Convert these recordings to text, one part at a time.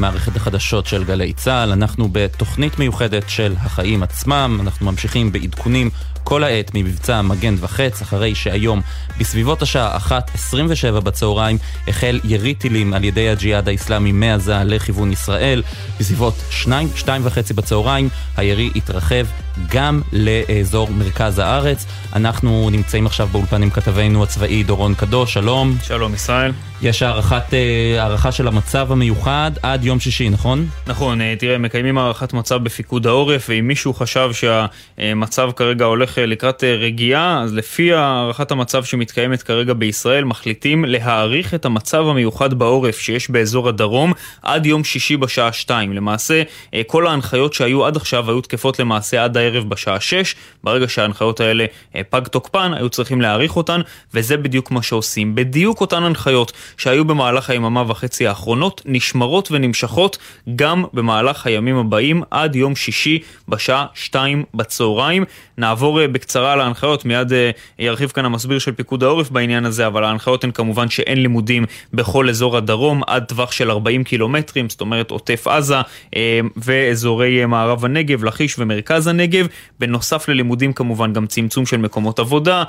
למערכת החדשות של גלי צה"ל. אנחנו בתוכנית מיוחדת של החיים עצמם, אנחנו ממשיכים בעדכונים כל העת ממבצע מגן וחץ, אחרי שהיום בסביבות השעה 1.27 בצהריים החל ירי טילים על ידי הג'יהאד האיסלאמי מעזה לכיוון ישראל. בסביבות 2, 2 וחצי בצהריים הירי התרחב גם לאזור מרכז הארץ. אנחנו נמצאים עכשיו באולפן עם כתבנו הצבאי דורון קדוש, שלום. שלום ישראל. יש הערכת, אה, הערכה של המצב המיוחד עד יום שישי, נכון? נכון, אה, תראה, מקיימים הערכת מצב בפיקוד העורף, ואם מישהו חשב שהמצב כרגע הולך לקראת רגיעה, אז לפי הערכת המצב שמתקיימת כרגע בישראל, מחליטים להאריך את המצב המיוחד בעורף שיש באזור הדרום עד יום שישי בשעה 2. למעשה, כל ההנחיות שהיו עד עכשיו היו תקפות למעשה עד הערב בשעה 6. ברגע שההנחיות האלה פג תוקפן, היו צריכים להאריך אותן, וזה בדיוק מה שעושים. בדיוק אותן הנחיות שהיו במהלך היממה וחצי האחרונות, נשמרות ונמשכות גם במהלך הימים הבאים עד יום שישי בשעה שתיים בצהריים. נעבור אה, בקצרה על ההנחיות, מיד אה, ירחיב כאן המסביר של פיקוד העורף בעניין הזה, אבל ההנחיות הן כמובן שאין לימודים בכל אזור הדרום עד טווח של 40 קילומטרים, זאת אומרת עוטף עזה אה, ואזורי מערב הנגב, לכיש ומרכז הנגב. בנוסף ללימודים כמובן גם צמצום של מקומות עבודה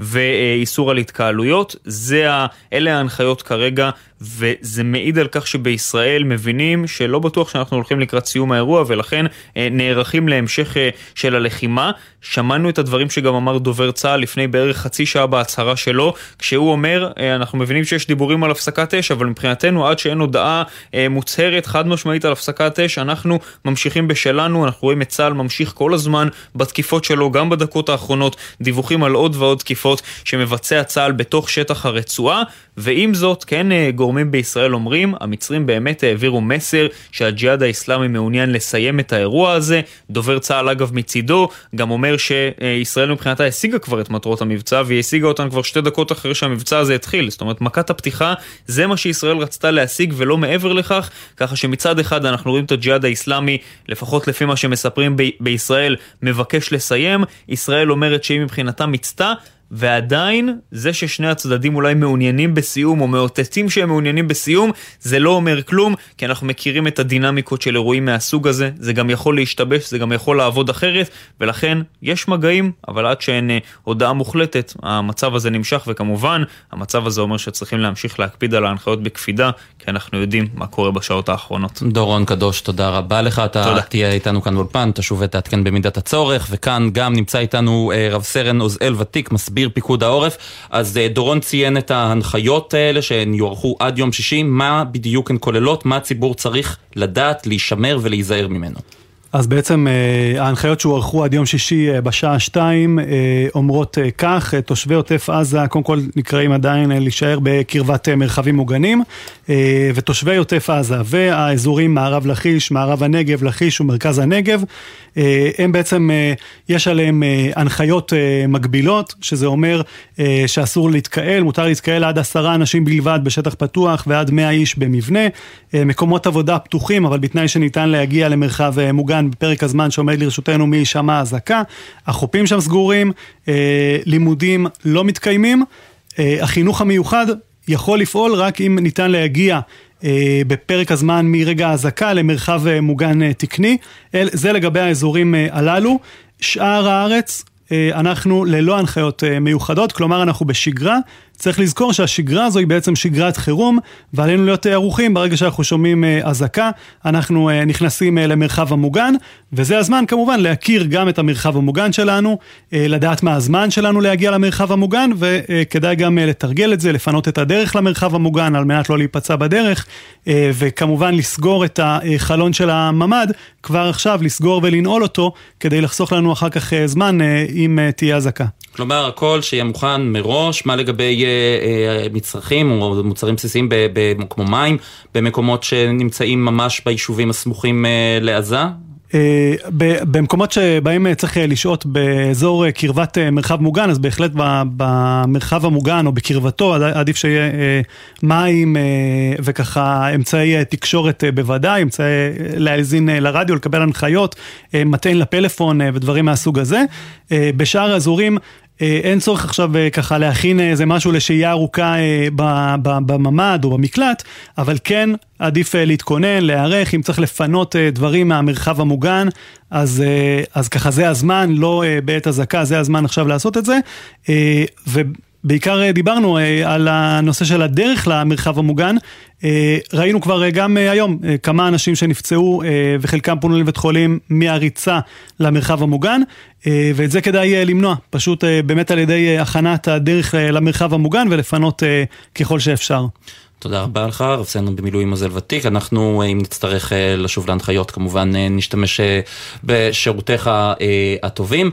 ואיסור על התקהלויות. זה, אלה ההנחיות כרגע וזה מעיד על כך שבישראל מבינים שלא בטוח שאנחנו הולכים לקראת סיום האירוע ולכן אה, נערכים להמשך אה, של הלחימה. שמענו את הדברים שגם אמר דובר צה"ל לפני בערך חצי שעה בהצהרה שלו, כשהוא אומר, אה, אנחנו מבינים שיש דיבורים על הפסקת אש, אבל מבחינתנו עד שאין הודעה מוצהרת חד משמעית על הפסקת אש, אנחנו ממשיכים בשלנו, אנחנו רואים את צה"ל ממשיך כל הזמן בתקיפות שלו, גם בדקות האחרונות, דיווחים על עוד ועוד תקיפות שמבצע צה"ל בתוך שטח הרצועה, ועם זאת, כן גורמים גורמים בישראל אומרים, המצרים באמת העבירו מסר שהג'יהאד האיסלאמי מעוניין לסיים את האירוע הזה. דובר צה"ל אגב מצידו גם אומר שישראל מבחינתה השיגה כבר את מטרות המבצע והיא השיגה אותן כבר שתי דקות אחרי שהמבצע הזה התחיל. זאת אומרת, מכת הפתיחה זה מה שישראל רצתה להשיג ולא מעבר לכך, ככה שמצד אחד אנחנו רואים את הג'יהאד האיסלאמי, לפחות לפי מה שמספרים ב- בישראל, מבקש לסיים. ישראל אומרת שהיא מבחינתה מיצתה. ועדיין זה ששני הצדדים אולי מעוניינים בסיום או מאותתים שהם מעוניינים בסיום זה לא אומר כלום כי אנחנו מכירים את הדינמיקות של אירועים מהסוג הזה זה גם יכול להשתבש זה גם יכול לעבוד אחרת ולכן יש מגעים אבל עד שאין אה, הודעה מוחלטת המצב הזה נמשך וכמובן המצב הזה אומר שצריכים להמשיך להקפיד על ההנחיות בקפידה כי אנחנו יודעים מה קורה בשעות האחרונות. דורון קדוש תודה רבה לך אתה תודה. תהיה איתנו כאן באולפן תשוב ותעדכן במידת הצורך וכאן גם נמצא איתנו אה, רב סרן עוזאל ותיק מסביר מסביר פיקוד העורף. אז אה, דורון ציין את ההנחיות האלה שהן יוארכו עד יום שישי, מה בדיוק הן כוללות, מה הציבור צריך לדעת, להישמר ולהיזהר ממנו. אז בעצם אה, ההנחיות שהוארכו עד יום שישי אה, בשעה שתיים אומרות כך, תושבי עוטף עזה קודם כל נקראים עדיין להישאר בקרבת מרחבים מוגנים, ותושבי עוטף עזה והאזורים מערב לכיש, מערב הנגב, לכיש ומרכז הנגב, אה, הם בעצם, אה, יש עליהם אה, הנחיות מגבילות, שזה אומר שאסור להתקהל, מותר להתקהל עד עשרה אנשים בלבד בשטח פתוח ועד מאה איש במבנה. מקומות עבודה פתוחים, אבל בתנאי שניתן להגיע למרחב מוגן בפרק הזמן שעומד לרשותנו מהישמע אזעקה. החופים שם סגורים, לימודים לא מתקיימים. החינוך המיוחד יכול לפעול רק אם ניתן להגיע אה, בפרק הזמן מרגע האזעקה למרחב אה, מוגן אה, תקני. זה לגבי האזורים הללו. שאר הארץ, אנחנו ללא הנחיות מיוחדות, כלומר אנחנו בשגרה, צריך לזכור שהשגרה הזו היא בעצם שגרת חירום, ועלינו להיות ערוכים ברגע שאנחנו שומעים אה, אזעקה, אנחנו אה, נכנסים אה, למרחב המוגן, וזה הזמן כמובן להכיר גם את המרחב המוגן שלנו, לדעת מה הזמן שלנו להגיע למרחב המוגן, וכדאי גם לתרגל את זה, לפנות את הדרך למרחב המוגן על מנת לא להיפצע בדרך, וכמובן לסגור את החלון של הממ"ד, כבר עכשיו לסגור ולנעול אותו, כדי לחסוך לנו אחר כך זמן אם תהיה אזעקה. כלומר, הכל שיהיה מוכן מראש, מה לגבי אה, מצרכים או מוצרים בסיסיים כמו מים, במקומות שנמצאים ממש ביישובים הסמוכים אה, לעזה? אה, במקומות שבהם צריך לשהות באזור קרבת מרחב מוגן, אז בהחלט במרחב המוגן או בקרבתו עדיף שיהיה מים וככה אמצעי תקשורת בוודאי, אמצעי להאזין לרדיו, לקבל הנחיות, מטען לפלאפון ודברים מהסוג הזה. בשאר האזורים אין צורך עכשיו ככה להכין איזה משהו לשהייה ארוכה בממ"ד או במקלט, אבל כן עדיף להתכונן, להיערך, אם צריך לפנות דברים מהמרחב המוגן, אז, אז ככה זה הזמן, לא בעת אזעקה, זה הזמן עכשיו לעשות את זה. בעיקר אה, דיברנו אה, על הנושא של הדרך למרחב המוגן. אה, ראינו כבר גם היום כמה אנשים שנפצעו וחלקם פונו לבית חולים מהריצה למרחב המוגן, ואת זה כדאי למנוע, פשוט באמת על ידי הכנת הדרך למרחב המוגן ולפנות ככל שאפשר. תודה רבה לך, רב סנדרן במילואים מזל ותיק. אנחנו, אם נצטרך לשוב להנחיות, כמובן נשתמש בשירותיך הטובים.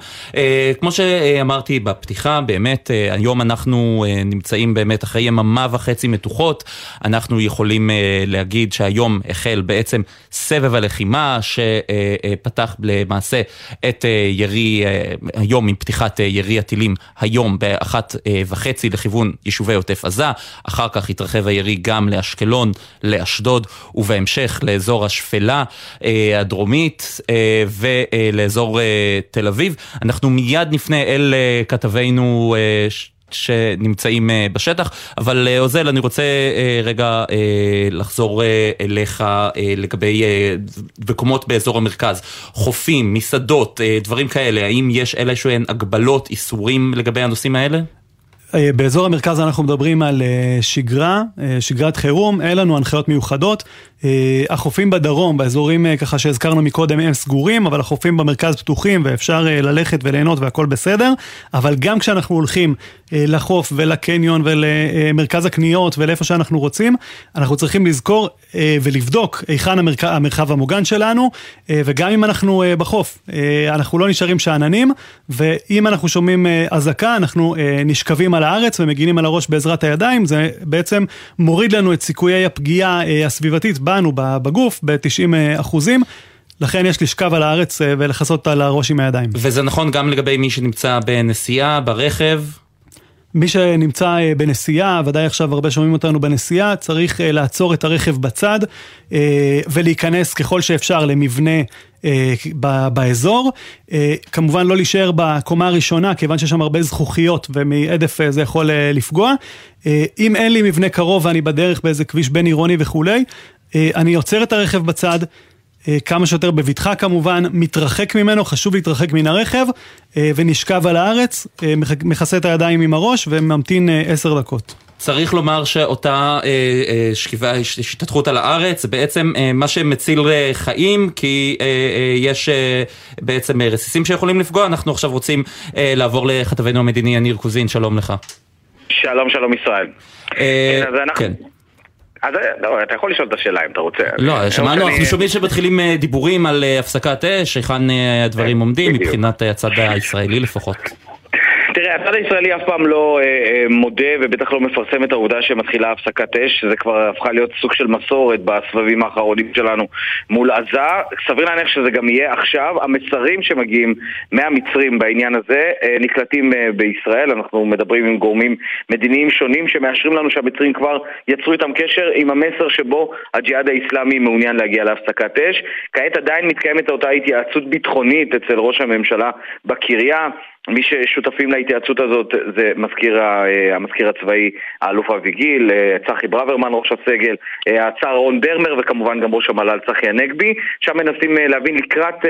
כמו שאמרתי בפתיחה, באמת, היום אנחנו נמצאים באמת אחרי יממה וחצי מתוחות. אנחנו יכולים להגיד שהיום החל בעצם סבב הלחימה שפתח למעשה את ירי, היום עם פתיחת ירי הטילים היום באחת וחצי לכיוון יישובי עוטף עזה. אחר כך התרחב הירי גם לאשקלון, לאשדוד, ובהמשך לאזור השפלה אה, הדרומית אה, ולאזור אה, תל אביב. אנחנו מיד נפנה אל אה, כתבינו אה, שנמצאים אה, בשטח, אבל אה, עוזל, אני רוצה אה, רגע לחזור אליך לגבי מקומות באזור המרכז, חופים, מסעדות, דברים כאלה, האם יש איזשהן הגבלות, איסורים לגבי הנושאים האלה? אה, באזור המרכז אנחנו מדברים על אה, שגרה, אה, שגרת חירום, אין לנו הנחיות מיוחדות. החופים בדרום, באזורים ככה שהזכרנו מקודם, הם סגורים, אבל החופים במרכז פתוחים ואפשר ללכת וליהנות והכל בסדר. אבל גם כשאנחנו הולכים לחוף ולקניון ולמרכז הקניות ולאיפה שאנחנו רוצים, אנחנו צריכים לזכור ולבדוק היכן המרחב, המוגן שלנו, וגם אם אנחנו בחוף, אנחנו לא נשארים שאננים, ואם אנחנו שומעים אזעקה, אנחנו נשכבים על הארץ ומגינים על הראש בעזרת הידיים, זה בעצם מוריד לנו את סיכויי הפגיעה אה, הסביבתית בנו, בגוף, ב-90 אה, אחוזים. לכן יש לשכב על הארץ אה, ולכסות על הראש עם הידיים. וזה נכון גם לגבי מי שנמצא בנסיעה, ברכב? מי שנמצא בנסיעה, ודאי עכשיו הרבה שומעים אותנו בנסיעה, צריך לעצור את הרכב בצד ולהיכנס ככל שאפשר למבנה אה, באזור. אה, כמובן לא להישאר בקומה הראשונה, כיוון שיש שם הרבה זכוכיות ומהדף אה, זה יכול לפגוע. אם אין לי מבנה קרוב ואני בדרך באיזה כביש בין עירוני וכולי, אני עוצר את הרכב בצד. כמה שיותר בבטחה כמובן, מתרחק ממנו, חשוב להתרחק מן הרכב, ונשכב על הארץ, מכסה את הידיים עם הראש וממתין עשר דקות. צריך לומר שאותה אה, אה, שכיבה, השתתחות על הארץ, זה בעצם אה, מה שמציל אה, חיים, כי אה, אה, יש אה, בעצם אה, רסיסים שיכולים לפגוע. אנחנו עכשיו רוצים אה, לעבור לכתבנו המדיני יניר קוזין, שלום לך. שלום, שלום ישראל. אה, כן. אז אה, לא, אתה יכול לשאול את השאלה אם אתה רוצה. לא, שמענו, אנחנו שומעים שמתחילים אה, דיבורים על הפסקת אש, היכן הדברים עומדים, מבחינת הצד הישראלי לפחות. תראה, הצד הישראלי אף פעם לא אה, אה, מודה ובטח לא מפרסם את העובדה שמתחילה הפסקת אש, זה כבר הפכה להיות סוג של מסורת בסבבים האחרונים שלנו מול עזה. סביר להניח שזה גם יהיה עכשיו. המסרים שמגיעים מהמצרים בעניין הזה אה, נקלטים אה, בישראל. אנחנו מדברים עם גורמים מדיניים שונים שמאשרים לנו שהמצרים כבר יצרו איתם קשר עם המסר שבו הג'יהאד האיסלאמי מעוניין להגיע להפסקת אש. כעת עדיין מתקיימת אותה התייעצות ביטחונית אצל ראש הממשלה בקריה. מי ששותפים להתייעצות הזאת זה מזכיר, אה, המזכיר הצבאי האלוף אביגיל, אה, צחי ברוורמן ראש הסגל, אה, הצאר רון דרמר וכמובן גם ראש המל"ל צחי הנגבי. שם מנסים להבין לקראת,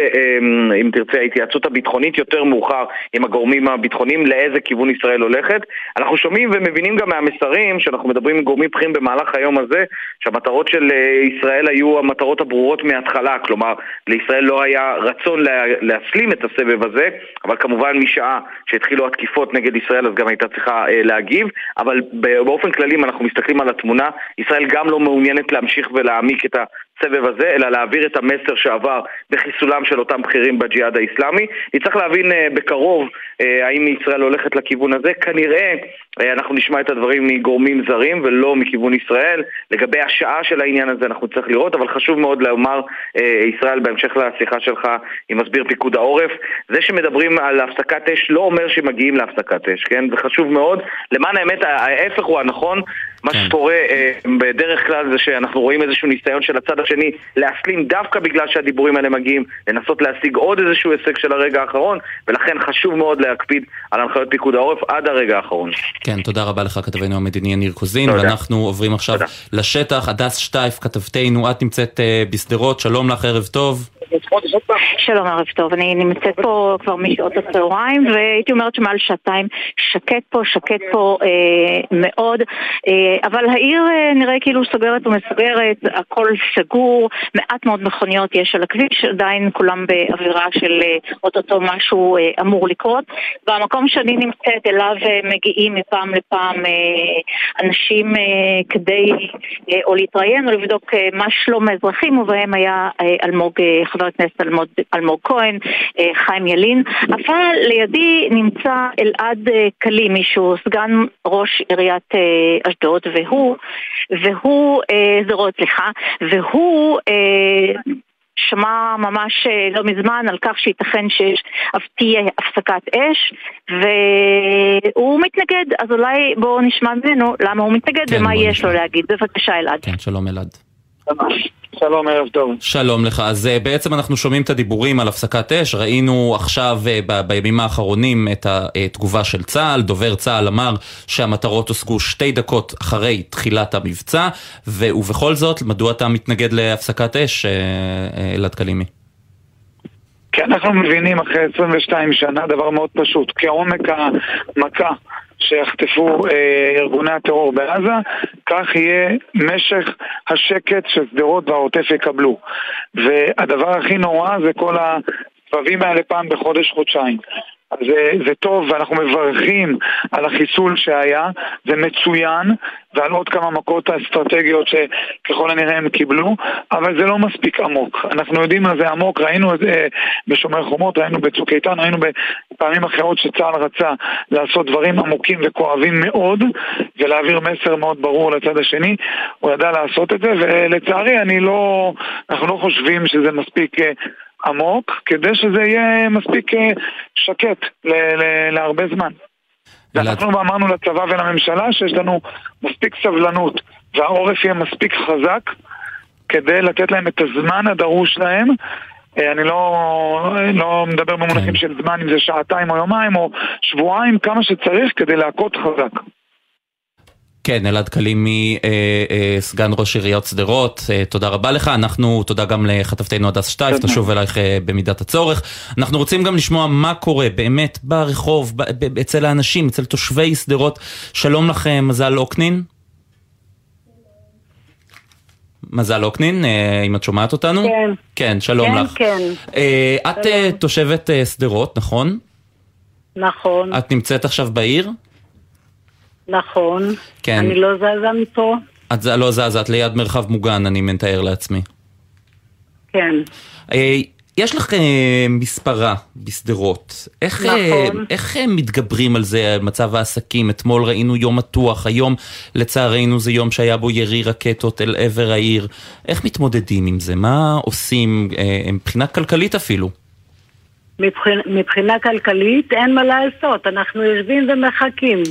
אם תרצה, ההתייעצות הביטחונית יותר מאוחר עם הגורמים הביטחוניים לאיזה כיוון ישראל הולכת. אנחנו שומעים ומבינים גם מהמסרים שאנחנו מדברים עם גורמים בכירים במהלך היום הזה שהמטרות של ישראל היו המטרות הברורות מההתחלה. כלומר לישראל לא היה רצון להסלים את הסבב הזה אבל כמובן משעה שעה שהתחילו התקיפות נגד ישראל אז גם הייתה צריכה אה, להגיב, אבל באופן כללי אם אנחנו מסתכלים על התמונה, ישראל גם לא מעוניינת להמשיך ולהעמיק את הסבב הזה, אלא להעביר את המסר שעבר בחיסולם של אותם בכירים בג'יהאד האיסלאמי. נצטרך להבין אה, בקרוב אה, האם ישראל הולכת לכיוון הזה, כנראה אה, אנחנו נשמע את הדברים מגורמים זרים ולא מכיוון ישראל. לגבי השעה של העניין הזה אנחנו צריך לראות, אבל חשוב מאוד לומר, אה, ישראל, בהמשך לשיחה שלך עם מסביר פיקוד העורף, זה שמדברים על הפסקת אש לא אומר שמגיעים להפסקת אש, כן? זה חשוב מאוד. למען האמת, ההפך הוא הנכון. מה כן. שקורה אה, בדרך כלל זה שאנחנו רואים איזשהו ניסיון של הצד השני להסלים דווקא בגלל שהדיבורים האלה מגיעים, לנסות להשיג עוד איזשהו הישג של הרגע האחרון, ולכן חשוב מאוד להקפיד על הנחיות פיקוד העורף עד הרגע האחרון. כן, תודה רבה לך כתבנו המדיני יניר קוזין, תודה. ואנחנו עוברים עכשיו תודה. לשטח. הדס שטייף, כתבתנו, את נמצאת אה, בשדרות, שלום לך, ערב טוב. שלום, ערב טוב. אני נמצאת פה כבר משעות הצהריים, והייתי אומרת שמעל שעתיים שקט פה, שקט פה אה, מאוד, אה, אבל העיר אה, נראה כאילו סוגרת ומסוגרת, הכל סגור, מעט מאוד מכוניות יש על הכביש, עדיין כולם באווירה של אה, אוטוטו משהו אה, אמור לקרות. במקום שאני נמצאת, אליו אה, מגיעים מפעם לפעם אה, אנשים אה, כדי אה, או להתראיין או לבדוק אה, מה שלום האזרחים, ובהם היה אה, אלמוג אה, חבר הכנסת אלמוג, אלמוג כהן, אה, חיים ילין, אבל לידי נמצא אלעד אה, קלימי שהוא סגן ראש עיריית אה, אשדוד והוא, והוא, זרות סליחה, והוא שמע ממש לא מזמן על כך שייתכן שתהיה הפסקת אש והוא מתנגד, אז אולי בואו נשמע ממנו למה הוא מתנגד כן, ומה יש לו להגיד. בבקשה אלעד. כן, שלום אלעד. שלום, ערב טוב. שלום לך. אז uh, בעצם אנחנו שומעים את הדיבורים על הפסקת אש. ראינו עכשיו uh, ב- בימים האחרונים את התגובה של צה"ל. דובר צה"ל אמר שהמטרות הושגו שתי דקות אחרי תחילת המבצע, ו- ובכל זאת, מדוע אתה מתנגד להפסקת אש, אלעד קלימי? כי אנחנו מבינים אחרי 22 שנה דבר מאוד פשוט, כעומק המכה שיחטפו אה, ארגוני הטרור בעזה, כך יהיה משך השקט ששדרות והעוטף יקבלו. והדבר הכי נורא זה כל הסבבים האלה פעם בחודש-חודשיים. אז זה, זה טוב ואנחנו מברכים על החיסול שהיה, זה מצוין, ועל עוד כמה מכות אסטרטגיות שככל הנראה הם קיבלו, אבל זה לא מספיק עמוק. אנחנו יודעים מה זה עמוק, ראינו את זה בשומר חומות, ראינו בצוק איתן, ראינו בפעמים אחרות שצה"ל רצה לעשות דברים עמוקים וכואבים מאוד, ולהעביר מסר מאוד ברור לצד השני, הוא ידע לעשות את זה, ולצערי אני לא, אנחנו לא חושבים שזה מספיק אה, עמוק, כדי שזה יהיה מספיק אה, שקט להרבה זמן. אנחנו אמרנו לצבא ולממשלה שיש לנו מספיק סבלנות והעורף יהיה מספיק חזק כדי לתת להם את הזמן הדרוש להם אני לא, לא מדבר במונחים כן. של זמן, אם זה שעתיים או יומיים או שבועיים, כמה שצריך כדי להכות חזק. כן, אלעד קלימי, אה, אה, סגן ראש עיריות שדרות, אה, תודה רבה לך. אנחנו, תודה גם לכתבתנו הדס שטייף, תשוב אלייך אה, במידת הצורך. אנחנו רוצים גם לשמוע מה קורה באמת ברחוב, ב, ב, אצל האנשים, אצל תושבי שדרות. שלום לכם, מזל אוקנין. מזל אוקנין, אה, אם את שומעת אותנו? כן. כן, שלום כן, לך. כן, כן. את אה, תושבת אה, שדרות, נכון? נכון. את נמצאת עכשיו בעיר? נכון. כן. אני לא זזה מפה. את לא זזה, את ליד מרחב מוגן, אני מתאר לעצמי. כן. אה, יש לך אה, מספרה בשדרות. איך, אה, נכון. איך מתגברים על זה, על מצב העסקים? אתמול ראינו יום מתוח, היום לצערנו זה יום שהיה בו ירי רקטות אל עבר העיר. איך מתמודדים עם זה? מה עושים מבחינה כלכלית אפילו? מבחינה, מבחינה כלכלית אין מה לעשות, אנחנו יושבים ומחכים.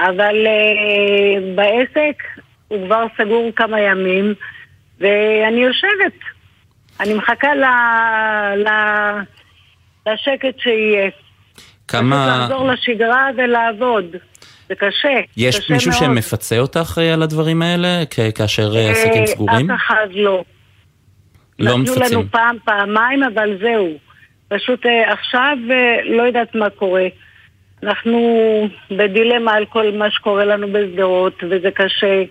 אבל uh, בעסק הוא כבר סגור כמה ימים, ואני יושבת. אני מחכה ל... ל... לשקט שיהיה. כמה... לחזור לשגרה ולעבוד. זה קשה. יש קשה מישהו מאוד. שמפצה אותך אה, על הדברים האלה, כאשר אה, עסקים סגורים? אף אחד לא. לא נתנו מפצים. לנו פעם, פעמיים, אבל זהו. פשוט עכשיו לא יודעת מה קורה. אנחנו בדילמה על כל מה שקורה לנו בשדרות, וזה קשה,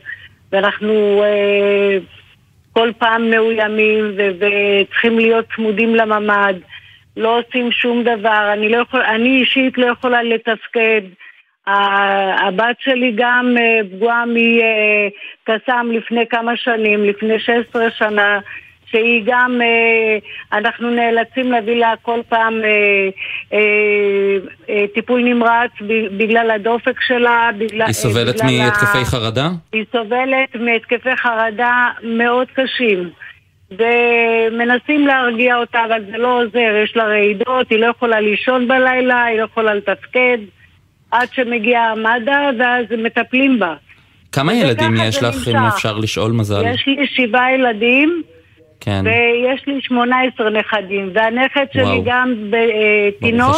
ואנחנו אה, כל פעם מאוימים וצריכים להיות צמודים לממ"ד, לא עושים שום דבר, אני, לא יכול, אני אישית לא יכולה לתפקד. הבת שלי גם אה, פגועה מקסאם לפני כמה שנים, לפני 16 שנה, שהיא גם, אה, אנחנו נאלצים להביא לה כל פעם אה, אה, טיפול נמרץ בגלל הדופק שלה, בגלל... היא סובלת מהתקפי ה... חרדה? היא סובלת מהתקפי חרדה מאוד קשים. ומנסים להרגיע אותה, אבל זה לא עוזר, יש לה רעידות, היא לא יכולה לישון בלילה, היא לא יכולה לתפקד, עד שמגיע מד"א, ואז מטפלים בה. כמה ילדים יש לך, אם אפשר לשאול מזל? יש לי שבעה ילדים. כן. ויש לי 18 נכדים, והנכד שלי וואו. גם בתינוק,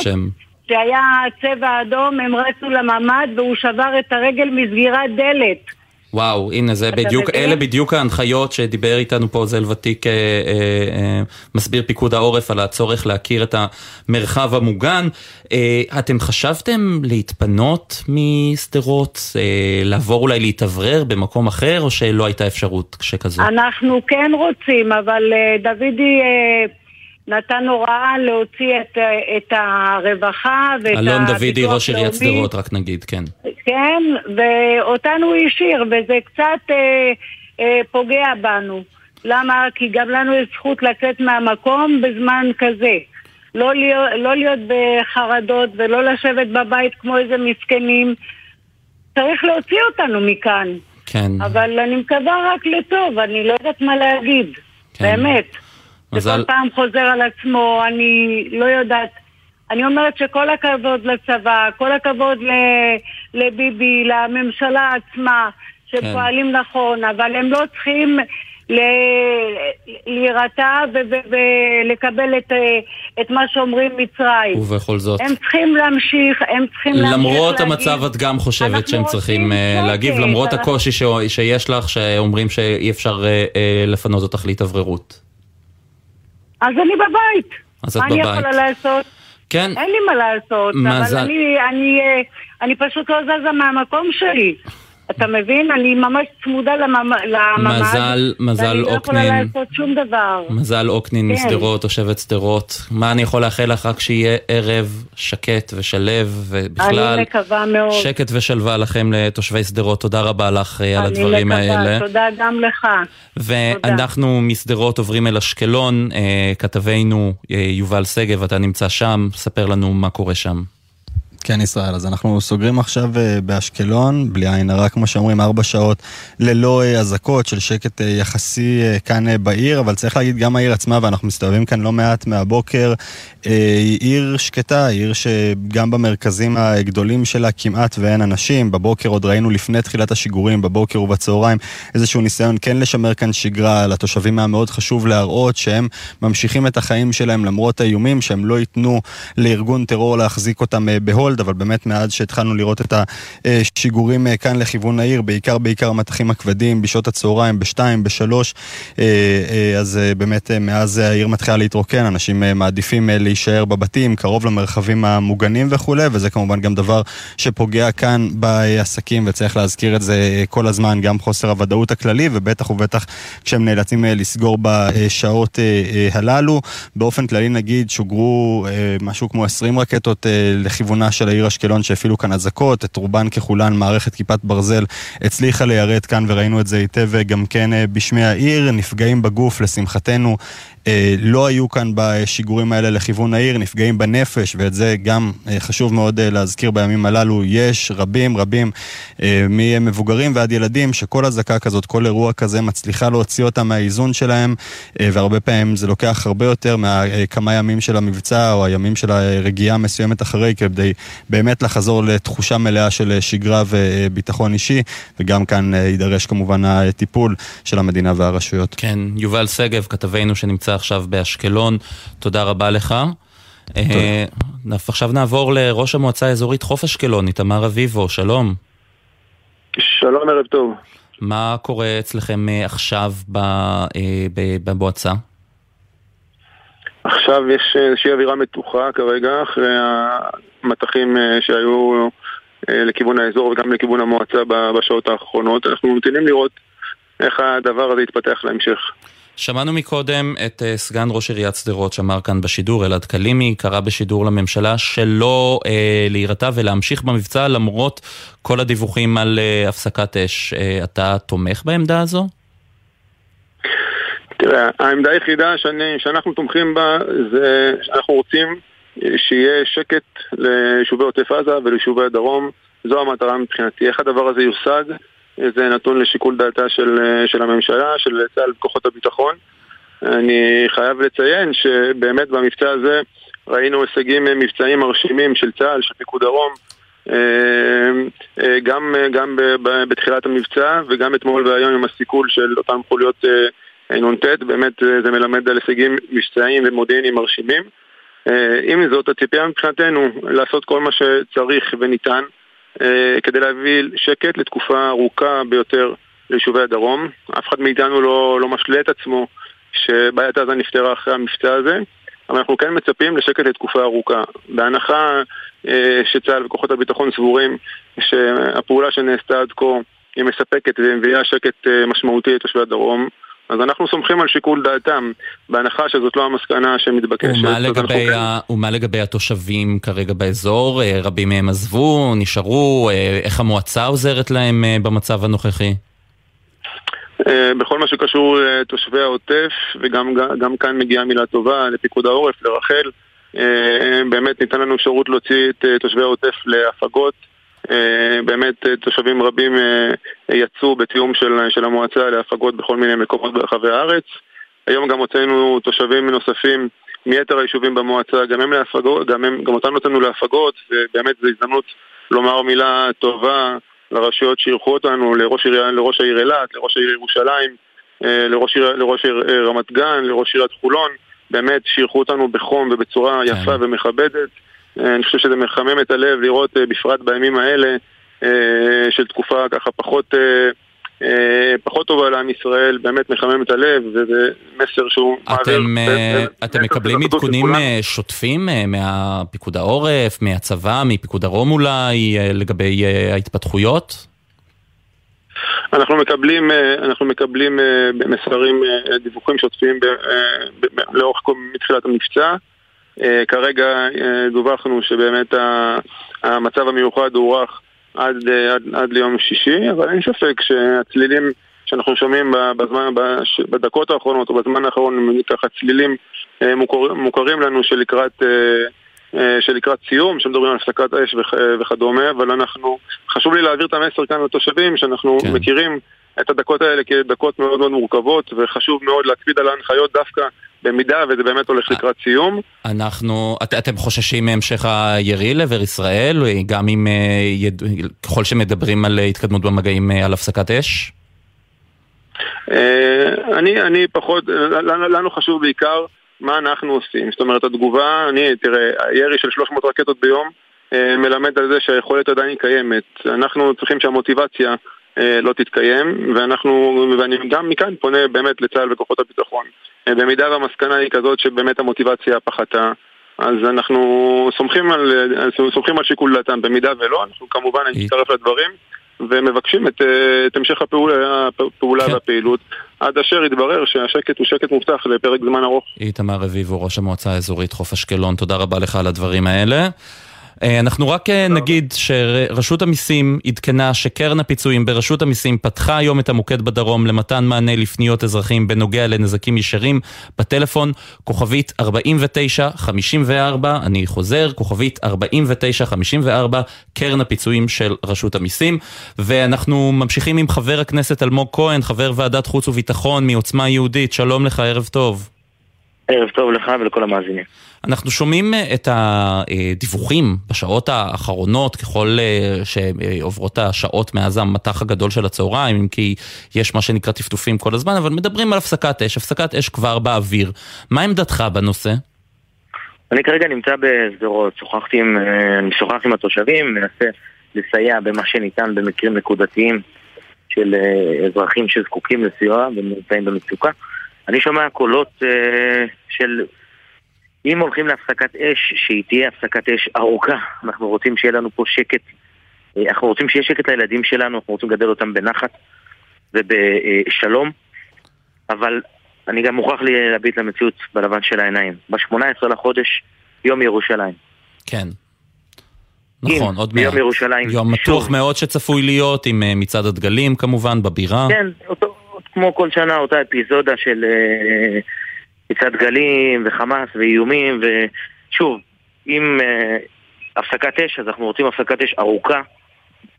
שהיה צבע אדום, הם רצו לממ"ד והוא שבר את הרגל מסגירת דלת. וואו, הנה זה בדיוק, אלה בדיוק ההנחיות שדיבר איתנו פה זל ותיק, אה, אה, אה, מסביר פיקוד העורף על הצורך להכיר את המרחב המוגן. אה, אתם חשבתם להתפנות משדרות, אה, לעבור אולי להתאוורר במקום אחר, או שלא הייתה אפשרות שכזו? אנחנו כן רוצים, אבל אה, דודי... אה, נתן הוראה להוציא את, את הרווחה ואת. אלון דוידי, ראש עיריית שדרות, רק נגיד, כן. כן, ואותנו הוא השאיר, וזה קצת אה, אה, פוגע בנו. למה? כי גם לנו יש זכות לצאת מהמקום בזמן כזה. לא להיות, לא להיות בחרדות ולא לשבת בבית כמו איזה מסכנים. צריך להוציא אותנו מכאן. כן. אבל אני מקווה רק לטוב, אני לא יודעת מה להגיד. כן. באמת. זה כל פעם חוזר על עצמו, אני לא יודעת. אני אומרת שכל הכבוד לצבא, כל הכבוד ל... לביבי, לממשלה עצמה, שפועלים כן. נכון, אבל הם לא צריכים. להירתע ולקבל את, את מה שאומרים מצרים. ובכל זאת. הם צריכים להמשיך, הם צריכים להמשיך להגיב. למרות המצב את גם חושבת שהם צריכים אה, להגיב, למרות. הקושי ש... שיש לך, שאומרים שאי אפשר אה, אה, לפנות אותך להתאווררות. אז אני בבית. אז את בבית. מה אני יכולה לעשות? כן. אין לי מה לעשות, מזל... אבל אני, אני, אה, אני פשוט לא זזה מהמקום שלי. אתה מבין? אני ממש צמודה לממ"ד. מזל, מזל אוקנין. ואני לא יכולה לעשות שום דבר. מזל אוקנין כן. משדרות, תושבת שדרות. מה אני יכול לאחל לך? רק שיהיה ערב שקט ושלב, ובכלל... אני מקווה מאוד. שקט ושלווה לכם לתושבי שדרות. תודה רבה לך אה, על הדברים מקווה. האלה. אני מקווה, תודה גם לך. ואנחנו משדרות עוברים אל אשקלון. אה, כתבנו יובל שגב, אתה נמצא שם, ספר לנו מה קורה שם. כן, ישראל. אז אנחנו סוגרים עכשיו אה, באשקלון, בלי עין הרע, כמו שאומרים, ארבע שעות ללא אה, אזעקות של שקט אה, יחסי כאן בעיר, אבל צריך להגיד, גם העיר עצמה, ואנחנו מסתובבים כאן לא מעט מהבוקר, היא עיר שקטה, עיר שגם במרכזים הגדולים שלה כמעט ואין אנשים. בבוקר עוד ראינו לפני תחילת השיגורים, בבוקר ובצהריים, איזשהו ניסיון כן לשמר כאן שגרה. לתושבים היה מאוד חשוב להראות שהם ממשיכים את החיים שלהם למרות האיומים, שהם לא ייתנו לארגון טרור להחזיק אותם בהולד. גולד, אבל באמת מאז שהתחלנו לראות את השיגורים אה, כאן לכיוון העיר, בעיקר בעיקר המטחים הכבדים בשעות הצהריים, בשתיים, בשלוש, אה, אה, אז באמת מאז העיר מתחילה להתרוקן, אנשים מעדיפים להישאר בבתים, קרוב למרחבים המוגנים וכולי, וזה כמובן גם דבר שפוגע כאן בעסקים, וצריך להזכיר את זה כל הזמן, גם חוסר הוודאות הכללי, ובטח ובטח כשהם נאלצים לסגור בשעות הללו. באופן כללי נגיד, שוגרו משהו כמו 20 רקטות לכיוונה של העיר אשקלון שהפעילו כאן אזעקות, את רובן ככולן מערכת כיפת ברזל הצליחה ליירט כאן וראינו את זה היטב גם כן אה, בשמי העיר, נפגעים בגוף לשמחתנו לא היו כאן בשיגורים האלה לכיוון העיר, נפגעים בנפש, ואת זה גם אה, חשוב מאוד אה, להזכיר בימים הללו. יש רבים רבים ממבוגרים ועד ילדים שכל אזעקה כזאת, כל אירוע כזה מצליחה להוציא אותם מהאיזון שלהם, והרבה פעמים זה לוקח הרבה יותר מכמה ימים של המבצע או הימים של הרגיעה מסוימת אחרי, כדי באמת לחזור לתחושה מלאה של שגרה וביטחון אישי, וגם כאן יידרש כמובן הטיפול של המדינה והרשויות. כן, יובל שגב, כתבנו שנמצא עכשיו באשקלון. תודה רבה לך. אה, עכשיו נעבור לראש המועצה האזורית חוף אשקלון, איתמר אביבו, שלום. שלום, ערב טוב. מה קורה אצלכם אה, עכשיו אה, במועצה? עכשיו יש איזושהי אווירה מתוחה כרגע, אחרי המטחים שהיו לכיוון האזור וגם לכיוון המועצה בשעות האחרונות. אנחנו ממתינים לראות איך הדבר הזה יתפתח להמשך. שמענו מקודם את uh, סגן ראש עיריית שדרות שאמר כאן בשידור, אלעד קלימי, קרא בשידור לממשלה שלא uh, להירתע ולהמשיך במבצע למרות כל הדיווחים על uh, הפסקת אש. Uh, אתה תומך בעמדה הזו? תראה, העמדה היחידה שאני, שאנחנו תומכים בה זה שאנחנו רוצים שיהיה שקט ליישובי עוטף עזה וליישובי הדרום. זו המטרה מבחינתי. איך הדבר הזה יושג? זה נתון לשיקול דעתה של, של הממשלה, של צה"ל וכוחות הביטחון. אני חייב לציין שבאמת במבצע הזה ראינו הישגים מבצעיים מרשימים של צה"ל, של פיקוד דרום, אה, אה, גם, גם בתחילת המבצע וגם אתמול והיום עם הסיכול של אותן חוליות אה, נ"ט, באמת זה מלמד על הישגים מבצעיים ומודיעיניים מרשימים. עם זאת, הציפייה מבחינתנו לעשות כל מה שצריך וניתן כדי להביא שקט לתקופה ארוכה ביותר ליישובי הדרום. אף אחד מאיתנו לא, לא משלה את עצמו שבעיית עזה נפתרה אחרי המבצע הזה, אבל אנחנו כן מצפים לשקט לתקופה ארוכה. בהנחה אה, שצה"ל וכוחות הביטחון סבורים שהפעולה שנעשתה עד כה היא מספקת ומביאה שקט אה, משמעותי לתושבי הדרום, אז אנחנו סומכים על שיקול דעתם, בהנחה שזאת לא המסקנה שמתבקשת. ומה לגבי, ה... ומה לגבי התושבים כרגע באזור? אה, רבים מהם עזבו, נשארו, איך המועצה עוזרת להם במצב הנוכחי? אה, בכל מה שקשור לתושבי העוטף, וגם כאן מגיעה מילה טובה לפיקוד העורף, לרחל, אה, באמת ניתן לנו אפשרות להוציא את אה, תושבי העוטף להפגות. באמת תושבים רבים יצאו בתיאום של, של המועצה להפגות בכל מיני מקומות ברחבי הארץ. היום גם הוצאנו תושבים נוספים מיתר היישובים במועצה, גם הם להפגות, גם, הם, גם אותם נותנו להפגות, ובאמת זו הזדמנות לומר מילה טובה לרשויות שאירחו אותנו, לראש, עיר, לראש העיר אילת, לראש העיר ירושלים, אה, לראש, עיר, לראש העיר אה, רמת גן, לראש עיריית חולון, באמת שאירחו אותנו בחום ובצורה כן. יפה ומכבדת. אה, אני חושב שזה מחמם את הלב לראות בפרט בימים האלה של תקופה ככה פחות... אה, פחות טובה לעם ישראל, באמת מחמם את הלב, וזה מסר שהוא אתם, מעביר... אתם מקבלים עדכונים אה, שוטפים מהפיקוד העורף, מהצבא, מפיקוד דרום אולי, לגבי ההתפתחויות? אנחנו מקבלים, אנחנו מקבלים מסרים, דיווחים שוטפים לאורך כל מתחילת המבצע. כרגע דווחנו שבאמת המצב המיוחד הוארך עד, אה, עד, עד ליום שישי, אבל אין ספק שהצלילים שאנחנו שומעים בזמן, בדקות האחרונות או בזמן האחרון הם ככה צלילים אה, מוכר, מוכרים לנו שלקראת, אה, שלקראת סיום, שמדברים על הפסקת אש וכדומה, אבל אנחנו, חשוב לי להעביר את המסר כאן לתושבים שאנחנו כן. מכירים את הדקות האלה כדקות מאוד מאוד מורכבות וחשוב מאוד להקפיד על ההנחיות דווקא במידה וזה באמת הולך לקראת סיום. אנחנו, את, אתם חוששים מהמשך הירי לעבר ישראל, גם אם, אה, ככל שמדברים על התקדמות במגעים אה, על הפסקת אש? אה, אני, אני פחות, לנו חשוב בעיקר מה אנחנו עושים. זאת אומרת, התגובה, אני, תראה, הירי של 300 רקטות ביום מלמד על זה שהיכולת עדיין קיימת. אנחנו צריכים שהמוטיבציה לא תתקיים, ואנחנו, ואני גם מכאן פונה באמת לצה"ל וכוחות הביטחון. במידה והמסקנה היא כזאת שבאמת המוטיבציה פחתה, אז אנחנו סומכים על, סומכים על שיקול דעתם. במידה ולא, אנחנו כמובן נצטרף לדברים. ומבקשים את, את המשך הפעולה, הפעולה כן. והפעילות עד אשר יתברר שהשקט הוא שקט מובטח לפרק זמן ארוך. איתמר רביבו, ראש המועצה האזורית חוף אשקלון, תודה רבה לך על הדברים האלה. אה, אנחנו רק אה, נגיד שרשות המיסים עדכנה שקרן הפיצויים ברשות המיסים פתחה היום את המוקד בדרום למתן מענה לפניות אזרחים בנוגע לנזקים ישרים בטלפון כוכבית 4954, אני חוזר, כוכבית 4954, קרן הפיצויים של רשות המיסים. ואנחנו ממשיכים עם חבר הכנסת אלמוג כהן, חבר ועדת חוץ וביטחון מעוצמה יהודית, שלום לך, ערב טוב. ערב טוב לך ולכל המאזינים. אנחנו שומעים אה, את הדיווחים בשעות האחרונות, ככל אה, שעוברות השעות מאז המטח הגדול של הצהריים, אם כי יש מה שנקרא טפטופים כל הזמן, אבל מדברים על הפסקת אש, הפסקת אש כבר באוויר. מה עמדתך בנושא? אני כרגע נמצא בשדרות, שוחחתי עם, אה, אני שוחח עם התושבים, מנסה לסייע במה שניתן במקרים נקודתיים של אזרחים שזקוקים לסיוע ונמצאים במצוקה. אני שומע קולות uh, של אם הולכים להפסקת אש, שהיא תהיה הפסקת אש ארוכה, אנחנו רוצים שיהיה לנו פה שקט, uh, אנחנו רוצים שיהיה שקט לילדים שלנו, אנחנו רוצים לגדל אותם בנחת ובשלום, אבל אני גם מוכרח להביט למציאות בלבן של העיניים. ב-18 לחודש, יום ירושלים. כן. נכון, עוד מעט. יום ירושלים. יום מתוח מאוד שצפוי להיות עם uh, מצעד הדגלים כמובן, בבירה. כן, אותו, כמו כל שנה אותה אפיזודה של אה, מצעד גלים וחמאס ואיומים, ושוב, אם אה, הפסקת אש, אז אנחנו רוצים הפסקת אש ארוכה.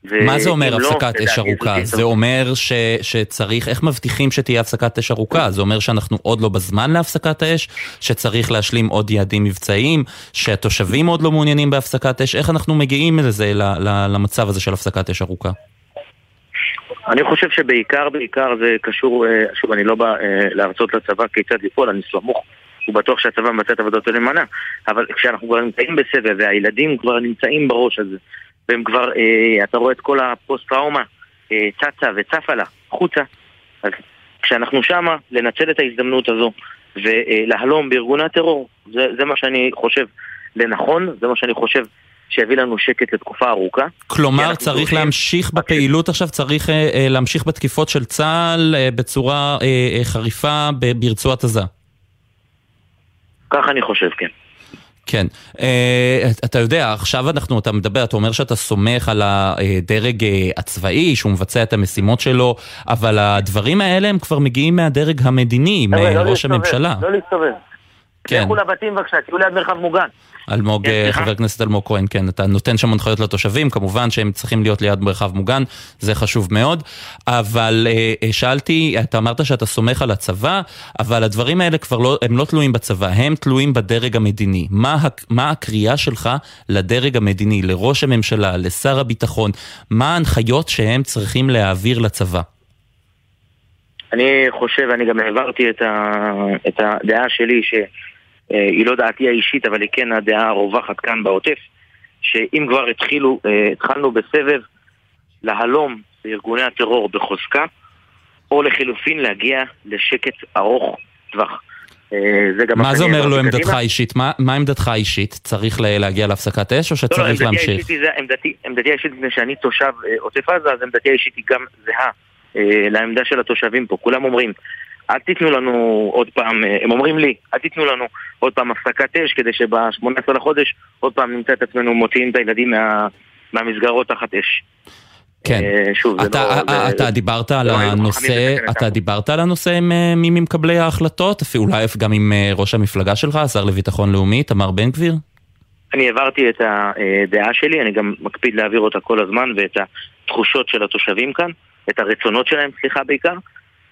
מה זה אומר לא, הפסקת אש לדעתי ארוכה? זה אומר ש, שצריך, איך מבטיחים שתהיה הפסקת אש ארוכה? זה אומר שאנחנו עוד לא בזמן להפסקת האש? שצריך להשלים עוד יעדים מבצעיים? שהתושבים עוד לא מעוניינים בהפסקת אש? איך אנחנו מגיעים לזה, למצב הזה של הפסקת אש ארוכה? אני חושב שבעיקר, בעיקר זה קשור, אה, שוב, אני לא בא אה, להרצות לצבא כיצד לפעול, אני סמוך ובטוח שהצבא מבצע את עבודתו נאמנה, אבל כשאנחנו כבר נמצאים בסבב והילדים כבר נמצאים בראש הזה, והם כבר, אה, אתה רואה את כל הפוסט-טראומה אה, צצה וצפה לה, החוצה, אז כשאנחנו שמה, לנצל את ההזדמנות הזו ולהלום בארגוני הטרור, זה, זה מה שאני חושב לנכון, זה מה שאני חושב שיביא לנו שקט לתקופה ארוכה. כלומר, צריך להמשיך בפעילות עכשיו, צריך אה, אה, להמשיך בתקיפות של צה"ל אה, בצורה אה, אה, חריפה ברצועת עזה. ככה אני חושב, כן. כן. אה, אתה יודע, עכשיו אנחנו, אתה מדבר, אתה אומר שאתה סומך על הדרג הצבאי, שהוא מבצע את המשימות שלו, אבל הדברים האלה הם כבר מגיעים מהדרג המדיני, לא מראש להסתובב, הממשלה. לא להסתובב. כן. לכו לבתים בבקשה, תהיו ליד מרחב מוגן. אלמוג, אה? חבר הכנסת אלמוג כהן, כן, אתה נותן שם הנחיות לתושבים, כמובן שהם צריכים להיות ליד מרחב מוגן, זה חשוב מאוד, אבל אה, אה, שאלתי, אתה אמרת שאתה סומך על הצבא, אבל הדברים האלה כבר לא, הם לא תלויים בצבא, הם תלויים בדרג המדיני. מה, מה הקריאה שלך לדרג המדיני, לראש הממשלה, לשר הביטחון, מה ההנחיות שהם צריכים להעביר לצבא? אני חושב, אני גם העברתי את, ה, את הדעה שלי, שהיא לא דעתי האישית, אבל היא כן הדעה הרווחת כאן בעוטף, שאם כבר התחילו, אה, התחלנו בסבב להלום בארגוני הטרור בחוזקה, או לחילופין להגיע לשקט ארוך טווח. אה, זה גם מה זה אומר לו העברתי עמדתך. האישית? מה, מה עמדתך האישית? צריך להגיע להפסקת אש או לא, לא, שצריך עמדתי להמשיך? היא זה, עמדתי, עמדתי האישית מפני שאני תושב אה, עוטף עזה, אז עמדתי האישית היא גם זהה אה, לעמדה של התושבים פה. כולם אומרים, אל תיתנו לנו עוד פעם, אה, הם אומרים לי, אל תיתנו לנו עוד פעם הפסקת אש, כדי שב-18 לחודש עוד פעם נמצא את עצמנו מוציאים את הילדים מה, מהמסגרות תחת אש. כן. אה, שוב, זה אתה, לא... אתה, זה- דיברת על לא הנושא, אתה. דיברת על הנושא עם אה, מי ממקבלי ההחלטות? אולי גם עם אה, ראש המפלגה שלך, השר לביטחון לאומי, תמר בן גביר? אני העברתי את הדעה שלי, אני גם מקפיד להעביר אותה כל הזמן ואת התחושות של התושבים כאן, את הרצונות שלהם, סליחה בעיקר.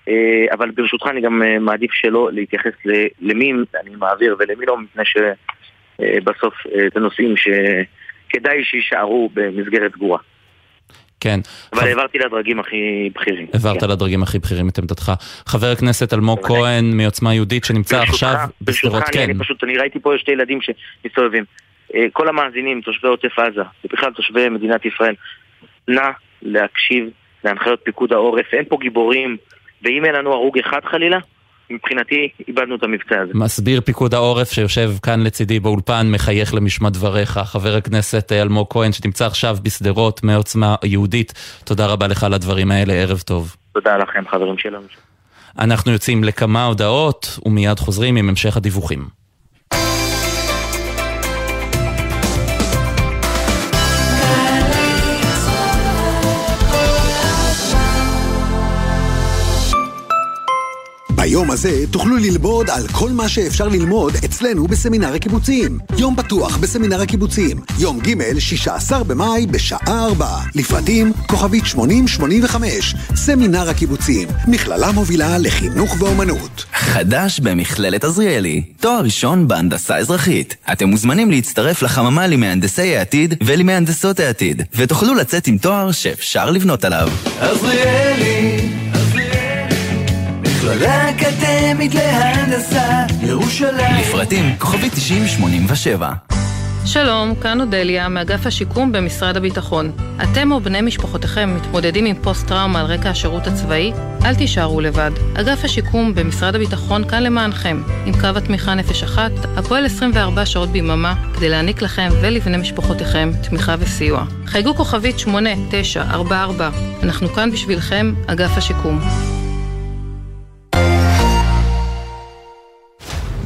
אה, אבל ברשותך אני גם אה, מעדיף שלא להתייחס למי אני מעביר ולמי לא, מפני שבסוף זה נושאים שכדאי שיישארו במסגרת סגורה. כן. אבל חב- העברתי לדרגים הכי בכירים. העברת כן. לדרגים הכי בכירים את עמדתך. חבר הכנסת אלמוג כהן מעוצמה יהודית שנמצא ברשותך, עכשיו בשדרות, כן. אני פשוט, אני ראיתי פה שתי ילדים שמסתובבים. אה, כל המאזינים, תושבי עוטף עזה, ובכלל תושבי מדינת ישראל, נא להקשיב להנחיות פיקוד העורף. אין פה גיבורים, ואם אין לנו הרוג אחד חלילה, מבחינתי איבדנו את המבצע הזה. מסביר פיקוד העורף שיושב כאן לצידי באולפן, מחייך למשמע דבריך. חבר הכנסת אלמוג כהן שנמצא עכשיו בשדרות מעוצמה יהודית, תודה רבה לך על הדברים האלה, ערב טוב. תודה לכם, חברים שלנו. אנחנו יוצאים לכמה הודעות ומיד חוזרים עם המשך הדיווחים. ביום הזה תוכלו ללמוד על כל מה שאפשר ללמוד אצלנו בסמינר הקיבוצים. יום פתוח בסמינר הקיבוצים, יום ג' 16 במאי בשעה 4. לפרטים כוכבית 8085, סמינר הקיבוצים, מכללה מובילה לחינוך ואומנות. חדש במכללת עזריאלי, תואר ראשון בהנדסה אזרחית. אתם מוזמנים להצטרף לחממה למהנדסי העתיד ולמהנדסות העתיד, ותוכלו לצאת עם תואר שאפשר לבנות עליו. עזריאלי, מכללה אקדמית להנדסה, ירושלים. לפרטים כוכבית 9087. שלום, כאן אודליה, מאגף השיקום במשרד הביטחון. אתם או בני משפחותיכם מתמודדים עם פוסט-טראומה על רקע השירות הצבאי? אל תישארו לבד. אגף השיקום במשרד הביטחון כאן למענכם, עם קו התמיכה נפש אחת, הפועל 24 שעות ביממה, כדי להעניק לכם ולבני משפחותיכם תמיכה וסיוע. חייגו כוכבית 8944, אנחנו כאן בשבילכם, אגף השיקום.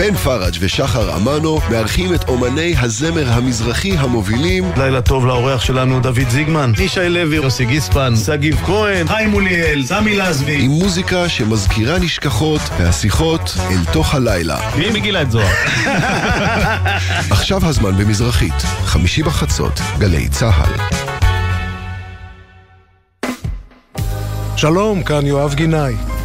בן פראג' ושחר אמנו מארחים את אומני הזמר המזרחי המובילים לילה טוב לאורח שלנו דוד זיגמן, ישי לוי, יוסי גיספן, שגיב כהן, חיים מוליאל, סמי לזבי. עם מוזיקה שמזכירה נשכחות והשיחות אל תוך הלילה. מי מגילת זוהר? עכשיו הזמן במזרחית, חמישי בחצות, גלי צה"ל. שלום, כאן יואב גינאי.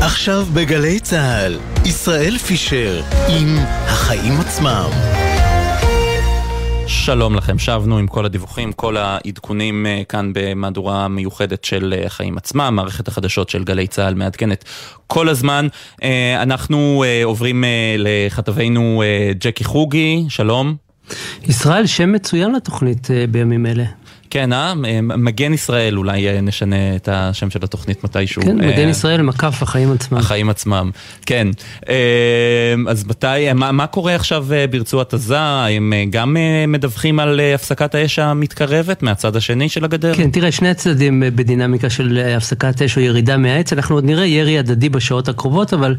עכשיו בגלי צה"ל, ישראל פישר עם החיים עצמם. שלום לכם, שבנו עם כל הדיווחים, כל העדכונים אה, כאן במהדורה מיוחדת של אה, החיים עצמם, מערכת החדשות של גלי צה"ל מעדכנת כל הזמן. אה, אנחנו עוברים לכתבנו ג'קי חוגי, שלום. ישראל, שם מצוין לתוכנית בימים אלה. כן, אה? מגן ישראל, אולי אה, נשנה את השם של התוכנית מתישהו. כן, מגן אה, ישראל, מקף החיים עצמם. החיים עצמם, כן. אה, אז מתי, מה, מה קורה עכשיו ברצועת עזה? הם גם מדווחים על הפסקת האש המתקרבת מהצד השני של הגדר? כן, תראה, שני הצדדים בדינמיקה של הפסקת אש או ירידה מהעץ. אנחנו עוד נראה ירי הדדי בשעות הקרובות, אבל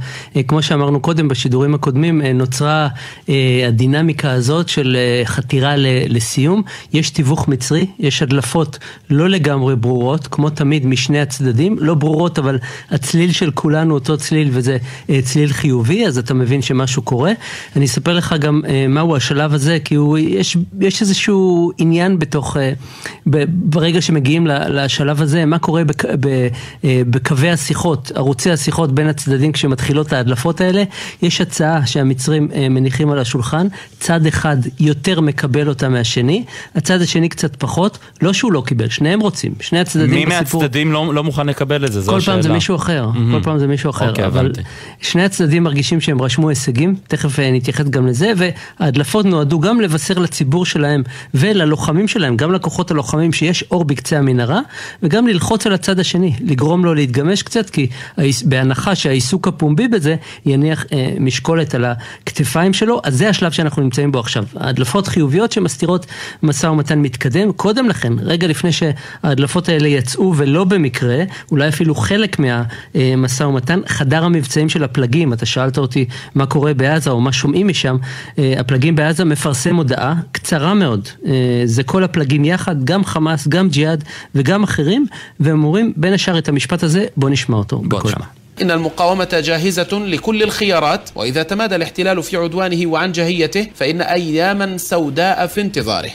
כמו שאמרנו קודם בשידורים הקודמים, נוצרה הדינמיקה הזאת של חתירה לסיום. יש תיווך מצרי, יש הדלפות לא לגמרי ברורות, כמו תמיד משני הצדדים, לא ברורות אבל הצליל של כולנו אותו צליל וזה אה, צליל חיובי, אז אתה מבין שמשהו קורה. אני אספר לך גם אה, מהו השלב הזה, כי הוא, יש, יש איזשהו עניין בתוך, אה, ב, ברגע שמגיעים לשלב הזה, מה קורה בק, ב, בקווי השיחות, ערוצי השיחות בין הצדדים כשמתחילות ההדלפות האלה. יש הצעה שהמצרים מניחים על השולחן, צד אחד יותר מקבל אותה מהשני, הצד השני קצת פחות. לא שהוא לא קיבל, שניהם רוצים, שני הצדדים מי בסיפור... מי מהצדדים לא, לא מוכן לקבל את זה? כל פעם זה מישהו אחר, mm-hmm. כל פעם זה מישהו אחר, okay, אבל הבנתי. שני הצדדים מרגישים שהם רשמו הישגים, תכף אה, נתייחס גם לזה, וההדלפות נועדו גם לבשר לציבור שלהם וללוחמים שלהם, גם לכוחות הלוחמים שיש אור בקצה המנהרה, וגם ללחוץ על הצד השני, לגרום לו להתגמש קצת, כי בהנחה שהעיסוק הפומבי בזה יניח אה, משקולת על הכתפיים שלו, אז זה השלב שאנחנו נמצאים בו עכשיו. ההדלפות חיוביות שמסתירות משא ומתן מתקדם, קודם לכן לכן, רגע לפני שההדלפות האלה יצאו ולא במקרה, אולי אפילו חלק מהמשא ומתן, חדר המבצעים של הפלגים, אתה שאלת אותי מה קורה בעזה או מה שומעים משם, אה, הפלגים בעזה מפרסם הודעה קצרה מאוד, אה, זה כל הפלגים יחד, גם חמאס, גם ג'יהאד וגם אחרים, והם אומרים בין השאר את המשפט הזה, בוא נשמע אותו. בוא נשמע. إن المقاومة جاهزة لكل الخيارات وإذا تمادى الاحتلال في عدوانه وعنجهيته فإن أياما سوداء في انتظاره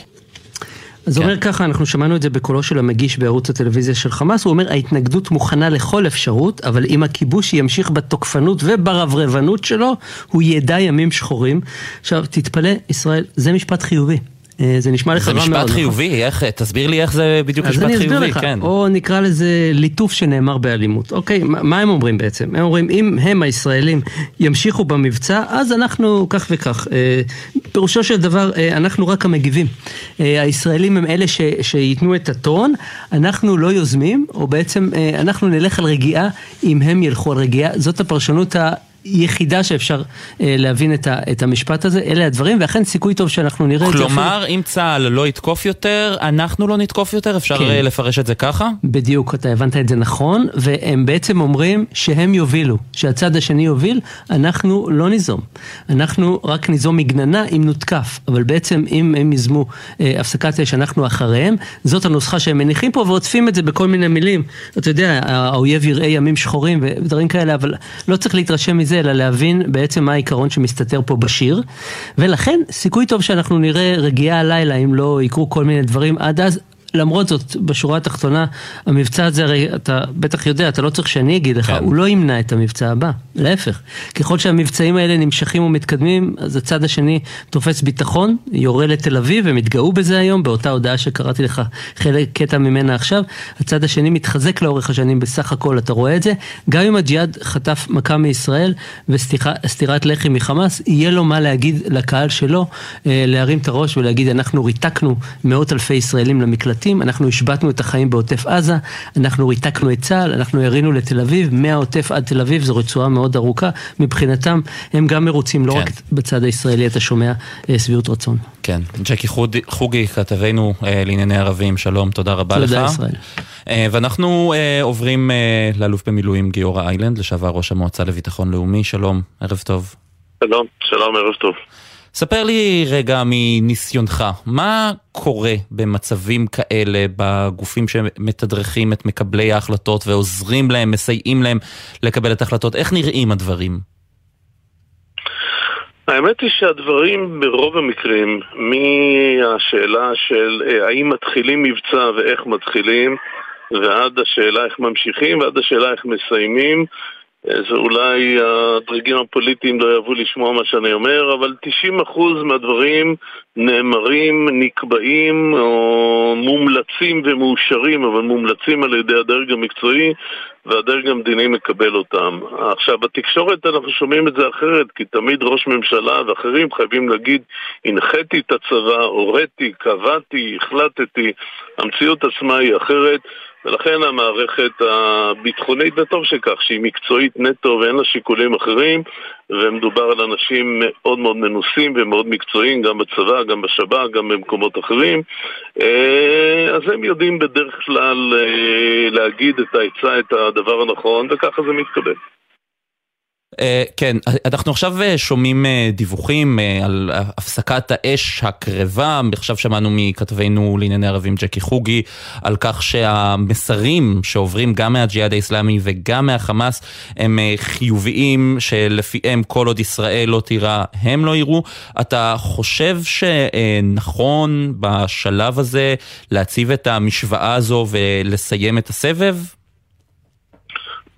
אז הוא אומר ככה, אנחנו שמענו את זה בקולו של המגיש בערוץ הטלוויזיה של חמאס, הוא אומר ההתנגדות מוכנה לכל אפשרות, אבל אם הכיבוש ימשיך בתוקפנות וברברבנות שלו, הוא ידע ימים שחורים. עכשיו, תתפלא, ישראל, זה משפט חיובי. אה, זה נשמע לך רע מאוד. זה משפט חיובי, איך, תסביר לי איך זה בדיוק משפט חיובי, אז אני אסביר לך, כן. או נקרא לזה ליטוף שנאמר באלימות. אוקיי, מה, הם אומרים בעצם? הם אומרים, אם הם הישראלים ימשיכו במבצע, אז אנחנו כך וכך. אה, פירושו של דבר, אה, אנחנו רק המגיבים. הישראלים הם אלה ש, שייתנו את הטון, אנחנו לא יוזמים, או בעצם אנחנו נלך על רגיעה אם הם ילכו על רגיעה. זאת הפרשנות ה... יחידה שאפשר אה, להבין את, ה, את המשפט הזה, אלה הדברים, ואכן סיכוי טוב שאנחנו נראה את זה. כלומר, אם צה"ל לא יתקוף יותר, אנחנו לא נתקוף יותר? אפשר כן. לפרש את זה ככה? בדיוק, אתה הבנת את זה נכון, והם בעצם אומרים שהם יובילו, שהצד השני יוביל, אנחנו לא ניזום. אנחנו רק ניזום מגננה אם נותקף, אבל בעצם אם הם ייזמו אה, הפסקת אש, אנחנו אחריהם, זאת הנוסחה שהם מניחים פה ועוטפים את זה בכל מיני מילים. אתה יודע, האויב יראה ימים שחורים ודברים כאלה, אבל לא צריך להתרשם מזה. זה, אלא להבין בעצם מה העיקרון שמסתתר פה בשיר. ולכן, סיכוי טוב שאנחנו נראה רגיעה הלילה, אם לא יקרו כל מיני דברים עד אז. למרות זאת, בשורה התחתונה, המבצע הזה הרי, אתה בטח יודע, אתה לא צריך שאני אגיד לך, הוא לא ימנע את המבצע הבא, להפך. ככל שהמבצעים האלה נמשכים ומתקדמים, אז הצד השני תופס ביטחון, יורה לתל אביב, הם התגאו בזה היום, באותה הודעה שקראתי לך חלק, קטע ממנה עכשיו, הצד השני מתחזק לאורך השנים בסך הכל, אתה רואה את זה, גם אם הג'יהאד חטף מכה מישראל וסטירת לחי מחמאס, יהיה לו מה להגיד לקהל שלו, אה, להרים את הראש ולהגיד, אנחנו ריתקנו מאות אלפי ישראלים למקלטים, אנחנו השבתנו את החיים בעוטף עזה, אנחנו ריתקנו את צה"ל, אנחנו ירינו לתל אביב, מהעוטף עד תל אביב, זו רצועה מאוד ארוכה, מבחינתם הם גם מרוצים, לא כן. רק בצד הישראלי, אתה שומע אה, שביעות רצון. כן, ג'קי חודי- חוגי, כתבנו אה, לענייני ערבים, שלום, תודה רבה לך. תודה ישראל. אה, ואנחנו אה, עוברים אה, לאלוף במילואים גיורא איילנד, לשעבר ראש המועצה לביטחון לאומי, שלום, ערב טוב. שלום, שלום, ערב טוב. ספר לי רגע מניסיונך, מה קורה במצבים כאלה בגופים שמתדרכים את מקבלי ההחלטות ועוזרים להם, מסייעים להם לקבל את ההחלטות? איך נראים הדברים? האמת היא שהדברים ברוב המקרים, מהשאלה של אה, האם מתחילים מבצע ואיך מתחילים, ועד השאלה איך ממשיכים, ועד השאלה איך מסיימים, אה, זה אולי הדרגים הפוליטיים לא יאהבו לשמוע מה שאני אומר, אבל 90% מהדברים נאמרים, נקבעים או מומלצים ומאושרים, אבל מומלצים על ידי הדרג המקצועי והדרג המדיני מקבל אותם. עכשיו, בתקשורת אנחנו שומעים את זה אחרת, כי תמיד ראש ממשלה ואחרים חייבים להגיד, הנחיתי את הצבא, הוריתי, קבעתי, החלטתי, המציאות עצמה היא אחרת. ולכן המערכת הביטחונית, וטוב שכך, שהיא מקצועית נטו ואין לה שיקולים אחרים, ומדובר על אנשים מאוד מאוד מנוסים ומאוד מקצועיים, גם בצבא, גם בשב"כ, גם במקומות אחרים, אה, אז הם יודעים בדרך כלל אה, להגיד את העצה, את הדבר הנכון, וככה זה מתקבל. Uh, כן, אנחנו עכשיו uh, שומעים uh, דיווחים על הפסקת האש הקרבה, עכשיו שמענו מכתבנו לענייני ערבים ג'קי חוגי על כך שהמסרים שעוברים גם מהג'יהאד האיסלאמי וגם מהחמאס הם חיוביים, שלפיהם כל עוד ישראל לא תירה הם לא יראו. אתה חושב שנכון בשלב הזה להציב את המשוואה הזו ולסיים את הסבב?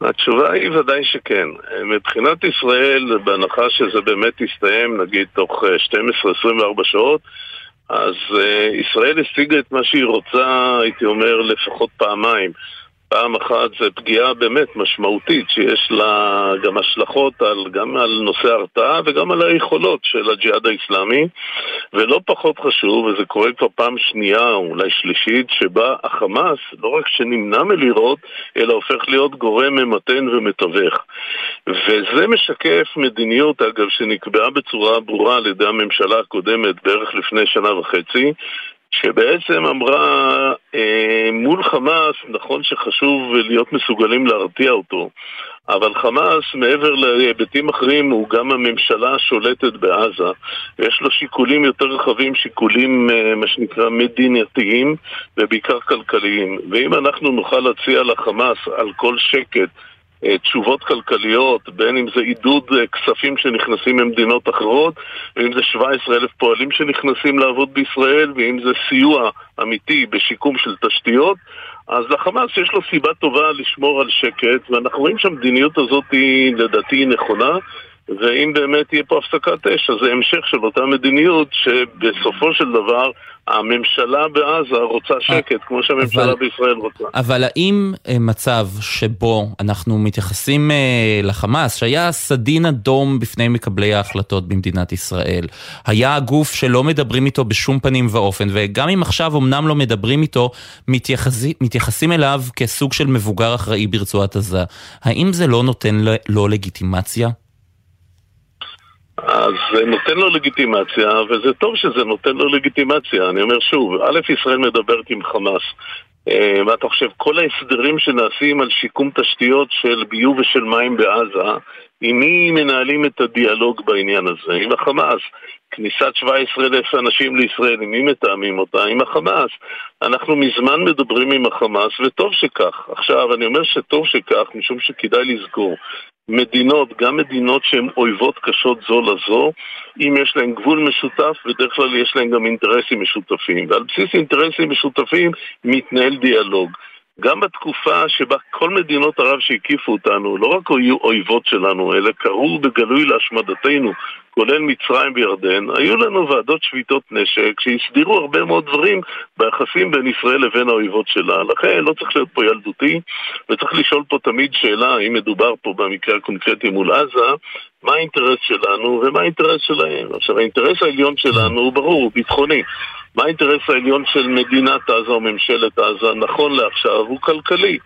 התשובה היא ודאי שכן. מבחינת ישראל, בהנחה שזה באמת יסתיים, נגיד, תוך 12-24 שעות, אז uh, ישראל השיגה את מה שהיא רוצה, הייתי אומר, לפחות פעמיים. פעם אחת זה פגיעה באמת משמעותית, שיש לה גם השלכות על, גם על נושא ההרתעה וגם על היכולות של הג'יהאד האיסלאמי ולא פחות חשוב, וזה קורה כבר פעם שנייה או אולי שלישית, שבה החמאס לא רק שנמנע מלירות, אלא הופך להיות גורם ממתן ומתווך. וזה משקף מדיניות, אגב, שנקבעה בצורה ברורה על ידי הממשלה הקודמת בערך לפני שנה וחצי, שבעצם אמרה, אה, מול חמאס, נכון שחשוב להיות מסוגלים להרתיע אותו, אבל חמאס, מעבר להיבטים אחרים, הוא גם הממשלה השולטת בעזה, ויש לו שיקולים יותר רחבים, שיקולים, אה, מה שנקרא, מדינתיים, ובעיקר כלכליים. ואם אנחנו נוכל להציע לחמאס על כל שקט, תשובות כלכליות, בין אם זה עידוד כספים שנכנסים ממדינות אחרות, ואם זה 17 אלף פועלים שנכנסים לעבוד בישראל, ואם זה סיוע אמיתי בשיקום של תשתיות, אז לחמאס יש לו סיבה טובה לשמור על שקט, ואנחנו רואים שהמדיניות הזאת היא לדעתי נכונה. ואם באמת תהיה פה הפסקת אש, אז זה המשך של אותה מדיניות שבסופו של דבר הממשלה בעזה רוצה שקט, כמו שהממשלה אבל, בישראל רוצה. אבל האם אה, מצב שבו אנחנו מתייחסים אה, לחמאס, שהיה סדין אדום בפני מקבלי ההחלטות במדינת ישראל, היה הגוף שלא מדברים איתו בשום פנים ואופן, וגם אם עכשיו אמנם לא מדברים איתו, מתייחסים, מתייחסים אליו כסוג של מבוגר אחראי ברצועת עזה, האם זה לא נותן לו לגיטימציה? אז זה נותן לו לגיטימציה, וזה טוב שזה נותן לו לגיטימציה. אני אומר שוב, א', ישראל מדברת עם חמאס. מה אתה חושב? כל ההסדרים שנעשים על שיקום תשתיות של ביוב ושל מים בעזה, עם מי מנהלים את הדיאלוג בעניין הזה? עם החמאס. כניסת 17,000 אנשים לישראל, עם מי מתאמים אותה? עם החמאס. אנחנו מזמן מדברים עם החמאס, וטוב שכך. עכשיו, אני אומר שטוב שכך, משום שכדאי לזכור. מדינות, גם מדינות שהן אויבות קשות זו לזו, אם יש להן גבול משותף, בדרך כלל יש להן גם אינטרסים משותפים. ועל בסיס אינטרסים משותפים מתנהל דיאלוג. גם בתקופה שבה כל מדינות ערב שהקיפו אותנו לא רק היו אויבות שלנו, אלא קראו בגלוי להשמדתנו, כולל מצרים וירדן, היו לנו ועדות שביתות נשק שהסדירו הרבה מאוד דברים ביחסים בין ישראל לבין האויבות שלה. לכן לא צריך להיות פה ילדותי, וצריך לשאול פה תמיד שאלה, אם מדובר פה במקרה הקונקרטי מול עזה, מה האינטרס שלנו ומה האינטרס שלהם. עכשיו, האינטרס העליון שלנו הוא ברור, הוא ביטחוני. מה האינטרס העליון של מדינת עזה או ממשלת עזה, נכון לעכשיו, הוא כלכלי.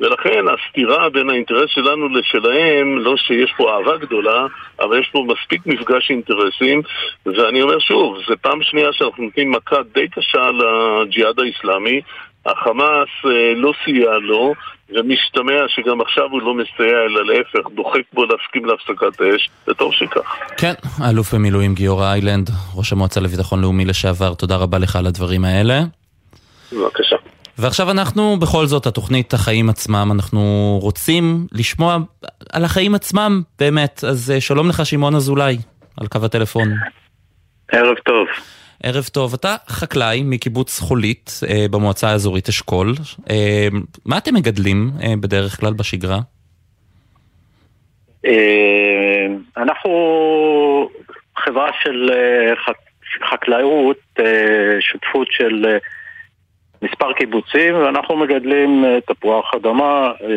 ולכן הסתירה בין האינטרס שלנו לשלהם, לא שיש פה אהבה גדולה, אבל יש פה מספיק מפגש אינטרסים, ואני אומר שוב, זו פעם שנייה שאנחנו נותנים מכה די קשה לג'יהאד האיסלאמי, החמאס אה, לא סייע לו, ומשתמע שגם עכשיו הוא לא מסייע, אלא להפך, דוחק בו להסכים להפסקת אש, וטוב שכך. כן, האלוף במילואים גיורא איילנד, ראש המועצה לביטחון לאומי לשעבר, תודה רבה לך על הדברים האלה. בבקשה. ועכשיו אנחנו, בכל זאת, התוכנית החיים עצמם, אנחנו רוצים לשמוע על החיים עצמם, באמת. אז אה, שלום לך, שמעון אזולאי, על קו הטלפון. ערב טוב. ערב טוב. אתה חקלאי מקיבוץ חולית אה, במועצה האזורית אשכול. אה, מה אתם מגדלים אה, בדרך כלל בשגרה? אה, אנחנו חברה של אה, חק- חקלאות, אה, שותפות של אה, מספר קיבוצים, ואנחנו מגדלים אה, תפוח אדמה אה,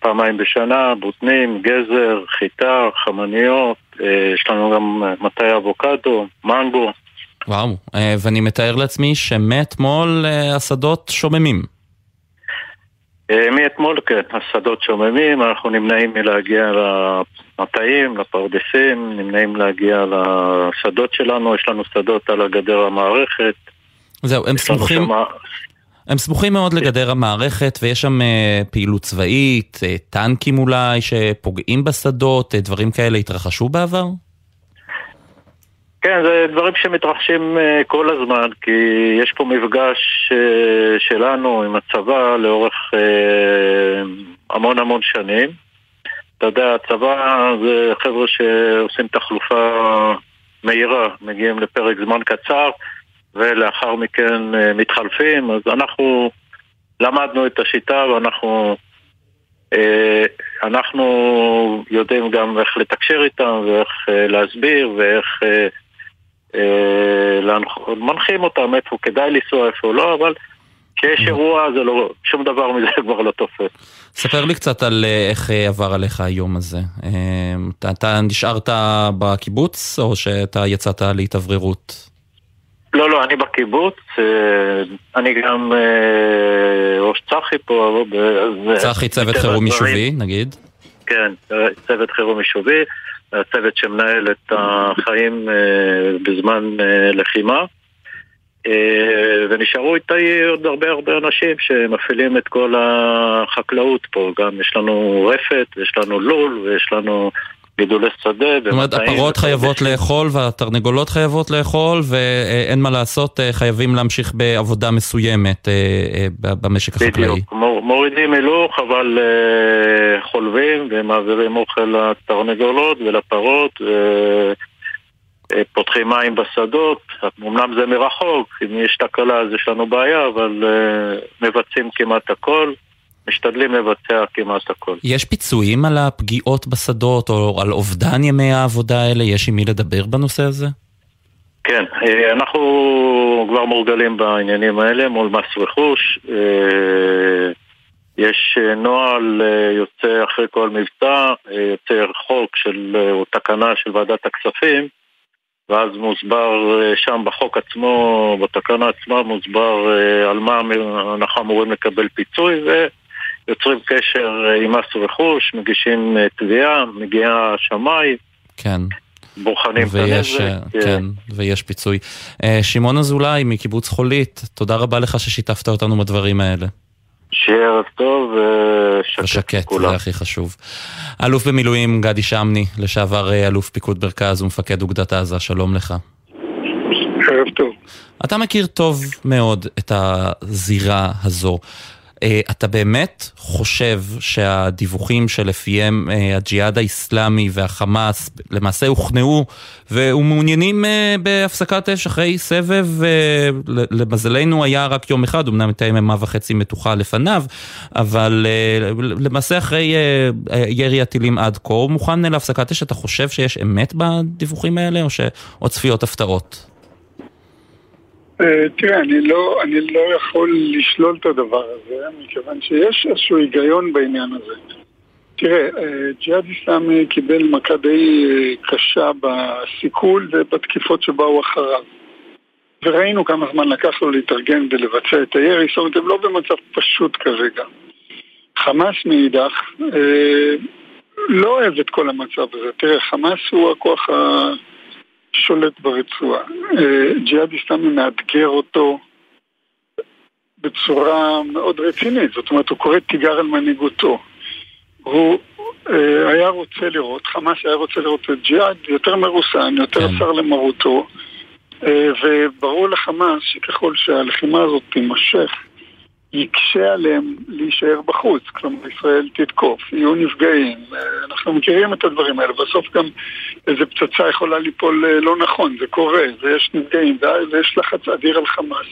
פעמיים בשנה, בוטנים, גזר, חיטה, חמניות, יש לנו גם מטעי אבוקדו, מנגו. וואו, אה, ואני מתאר לעצמי שמאתמול אה, השדות שוממים. אה, מאתמול כן, השדות שוממים, אנחנו נמנעים מלהגיע למטעים, לפרדסים, נמנעים להגיע לשדות שלנו, יש לנו שדות על הגדר המערכת. זהו, הם סמוכים, שמה- הם סמוכים מאוד לגדר המערכת, ויש שם פעילות צבאית, טנקים אולי, שפוגעים בשדות, דברים כאלה התרחשו בעבר? כן, זה דברים שמתרחשים אה, כל הזמן, כי יש פה מפגש אה, שלנו עם הצבא לאורך אה, המון המון שנים. אתה יודע, הצבא זה חבר'ה שעושים תחלופה מהירה, מגיעים לפרק זמן קצר, ולאחר מכן מתחלפים, אז אנחנו למדנו את השיטה ואנחנו אנחנו יודעים גם איך לתקשר איתם ואיך להסביר ואיך מנחים אותם איפה כדאי לנסוע, איפה לא, אבל כשיש אירוע זה לא, שום דבר מזה כבר לא תופס. ספר לי קצת על אה, איך אה, עבר עליך היום הזה. אה, אתה, אתה נשארת בקיבוץ, או שאתה יצאת להתאווררות? לא, לא, אני בקיבוץ, אני גם ראש צח"י פה. אז, צח"י צוות חירום יישובי, נגיד. כן, צוות חירום יישובי, הצוות שמנהל את החיים אה, בזמן אה, לחימה. אה, ונשארו איתי עוד הרבה הרבה אנשים שמפעילים את כל החקלאות פה. גם יש לנו רפת, ויש לנו לול, ויש לנו גידולי שדה. זאת אומרת, הפרות חייבות לאכול והתרנגולות חייבות לאכול, ואין מה לעשות, אה, חייבים להמשיך בעבודה מסוימת אה, אה, במשק החקלאי. בדיוק, מור- מורידים הילוך, אבל חולבים ומעבירים אוכל לתרנגולות ולפרות ופותחים מים בשדות. אמנם זה מרחוק, אם יש תקלה אז יש לנו בעיה, אבל מבצעים כמעט הכל, משתדלים לבצע כמעט הכל. יש פיצויים על הפגיעות בשדות, או על אובדן ימי העבודה האלה? יש עם מי לדבר בנושא הזה? כן, אה, אנחנו כבר מורגלים בעניינים האלה מול מס רכוש. אה, יש אה, נוהל יוצא אחרי כל מבצע, יוצא חוק של, או תקנה של ועדת הכספים, ואז מוסבר שם בחוק עצמו, בתקנה עצמה מוסבר על מה אנחנו אמורים לקבל פיצוי, ויוצרים קשר אה, עם מס רכוש, מגישים אה, תביעה, מגיע השמאי, כן. בוחנים את ויש, הנזק. אה, כן, ויש פיצוי. שמעון אזולאי מקיבוץ חולית, תודה רבה לך ששיתפת אותנו בדברים האלה. שיהיה ערב טוב, ושקט. ושקט, כולם. זה הכי חשוב. אלוף במילואים גדי שמני, לשעבר אלוף פיקוד מרכז ומפקד אוגדת עזה, שלום לך. ערב טוב. אתה מכיר טוב מאוד את הזירה הזו. אה, אתה באמת חושב שהדיווחים שלפיהם אה, הג'יהאד האיסלאמי והחמאס למעשה הוכנעו ומעוניינים אה, בהפסקת אש אחרי סבב, למזלנו היה רק יום אחד, אמנם הייתה יממה וחצי מתוחה לפניו, אבל למעשה אחרי ירי הטילים עד כה הוא מוכן להפסקת אש, אתה חושב שיש אמת בדיווחים האלה או שעוד צפיות הפתעות? אה, תראה, אני לא, אני לא יכול לשלול את הדבר הזה, מכיוון שיש איזשהו היגיון בעניין הזה. תראה, אה, ג'יהאד איסלאמי קיבל מכה די אה, קשה בסיכול ובתקיפות שבאו אחריו. וראינו כמה זמן לקח לו להתארגן ולבצע את הירי, זאת אומרת, הם לא במצב פשוט כרגע. חמאס מאידך אה, לא אוהב את כל המצב הזה. תראה, חמאס הוא הכוח השולט ברצועה. אה, ג'יהאד איסלאמי מאתגר אותו בצורה מאוד רצינית, זאת אומרת, הוא קורא תיגר על מנהיגותו. הוא אה, היה רוצה לראות, חמאס היה רוצה לראות את ג'יהאד יותר מרוסן, יותר שר למרותו, אה, וברור לחמאס שככל שהלחימה הזאת תימשך, יקשה עליהם להישאר בחוץ, כלומר ישראל תתקוף, יהיו נפגעים, אה, אנחנו מכירים את הדברים האלה, בסוף גם איזה פצצה יכולה ליפול אה, לא נכון, זה קורה, ויש נפגעים, ויש לחץ אדיר על חמאס.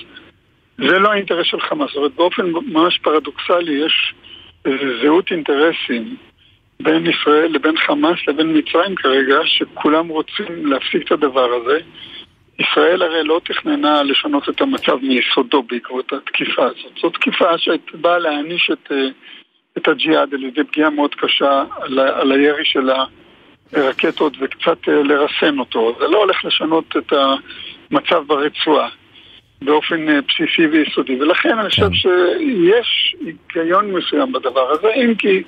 זה לא האינטרס של חמאס, אומרת באופן ממש פרדוקסלי יש זהות אינטרסים בין ישראל לבין חמאס לבין מצרים כרגע, שכולם רוצים להפסיק את הדבר הזה. ישראל הרי לא תכננה לשנות את המצב מיסודו בעקבות התקיפה הזאת. זו תקיפה שבאה להעניש את, אה, את הג'יהאד על ידי פגיעה מאוד קשה על, על הירי של הרקטות וקצת אה, לרסן אותו. זה לא הולך לשנות את המצב ברצועה באופן אה, בסיסי ויסודי. ולכן אני חושב שיש היגיון מסוים בדבר הזה, אם כי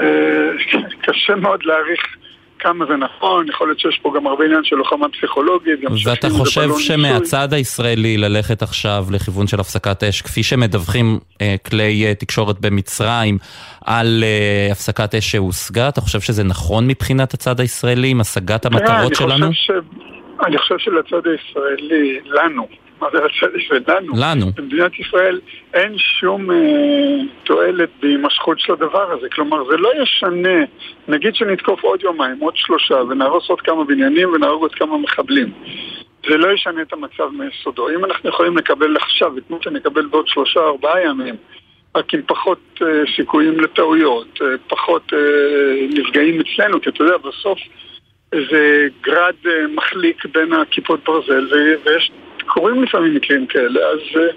אה, קשה מאוד להעריך כמה זה נכון, יכול להיות שיש פה גם הרבה עניין של לוחמה פסיכולוגית. ואתה חושב. שמהצד הישראלי ללכת עכשיו לכיוון של הפסקת אש, כפי שמדווחים אה, כלי אה, תקשורת במצרים על אה, הפסקת אש שהושגה, אתה חושב שזה נכון מבחינת הצד הישראלי עם השגת תראה, המטרות שלנו? אני חושב שלצד הישראלי, לנו, מה זה לצד הישראלי? לנו. במדינת ישראל אין שום אה, תועלת בהימשכות של הדבר הזה. כלומר, זה לא ישנה, נגיד שנתקוף עוד יומיים, עוד שלושה, ונהרוס עוד כמה בניינים ונהרוג עוד כמה מחבלים. זה לא ישנה את המצב מיסודו. אם אנחנו יכולים לקבל עכשיו את מה שנקבל בעוד שלושה ארבעה ימים, רק עם פחות אה, סיכויים לטעויות, אה, פחות אה, נפגעים אצלנו, כי אתה יודע, בסוף זה גרד אה, מחליק בין הכיפות ברזל, ויש, קורים לפעמים מקרים כאלה, אז, אה,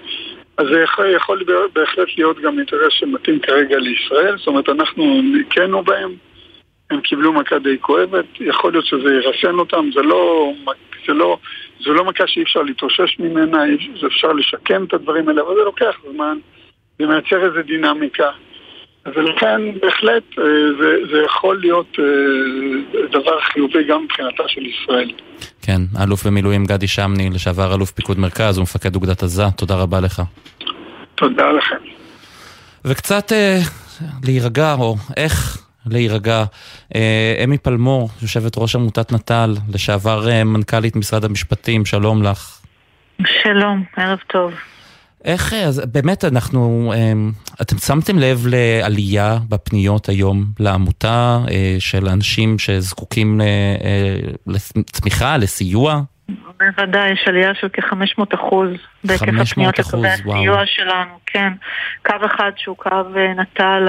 אז זה יכול, יכול בהחלט להיות גם אינטרס שמתאים כרגע לישראל, זאת אומרת, אנחנו ניקנו בהם, הם קיבלו מכה די כואבת, יכול להיות שזה ירסן אותם, זה לא, זה לא, זה לא מכה שאי אפשר להתאושש ממנה, אפשר לשקם את הדברים האלה, אבל זה לוקח זמן, זה מייצר איזו דינמיקה. ולכן בהחלט אה, זה, זה יכול להיות אה, דבר חיובי גם מבחינתה של ישראל. כן, אלוף במילואים גדי שמני, לשעבר אלוף פיקוד מרכז ומפקד אוגדת עזה, תודה רבה לך. תודה לכם. וקצת אה, להירגע, או איך להירגע. אה, אמי פלמור, יושבת ראש עמותת נט"ל, לשעבר אה, מנכ"לית משרד המשפטים, שלום לך. שלום, ערב טוב. איך, אה, אז באמת אנחנו, אה, אתם שמתם לב לעלייה בפניות היום לעמותה אה, של אנשים שזקוקים אה, לתמיכה, לסיוע? בוודאי, יש עלייה של כ-500 אחוז בהיקף 500 הפניות לקווי. הסיוע שלנו, כן. קו אחד שהוא קו אה, נט"ל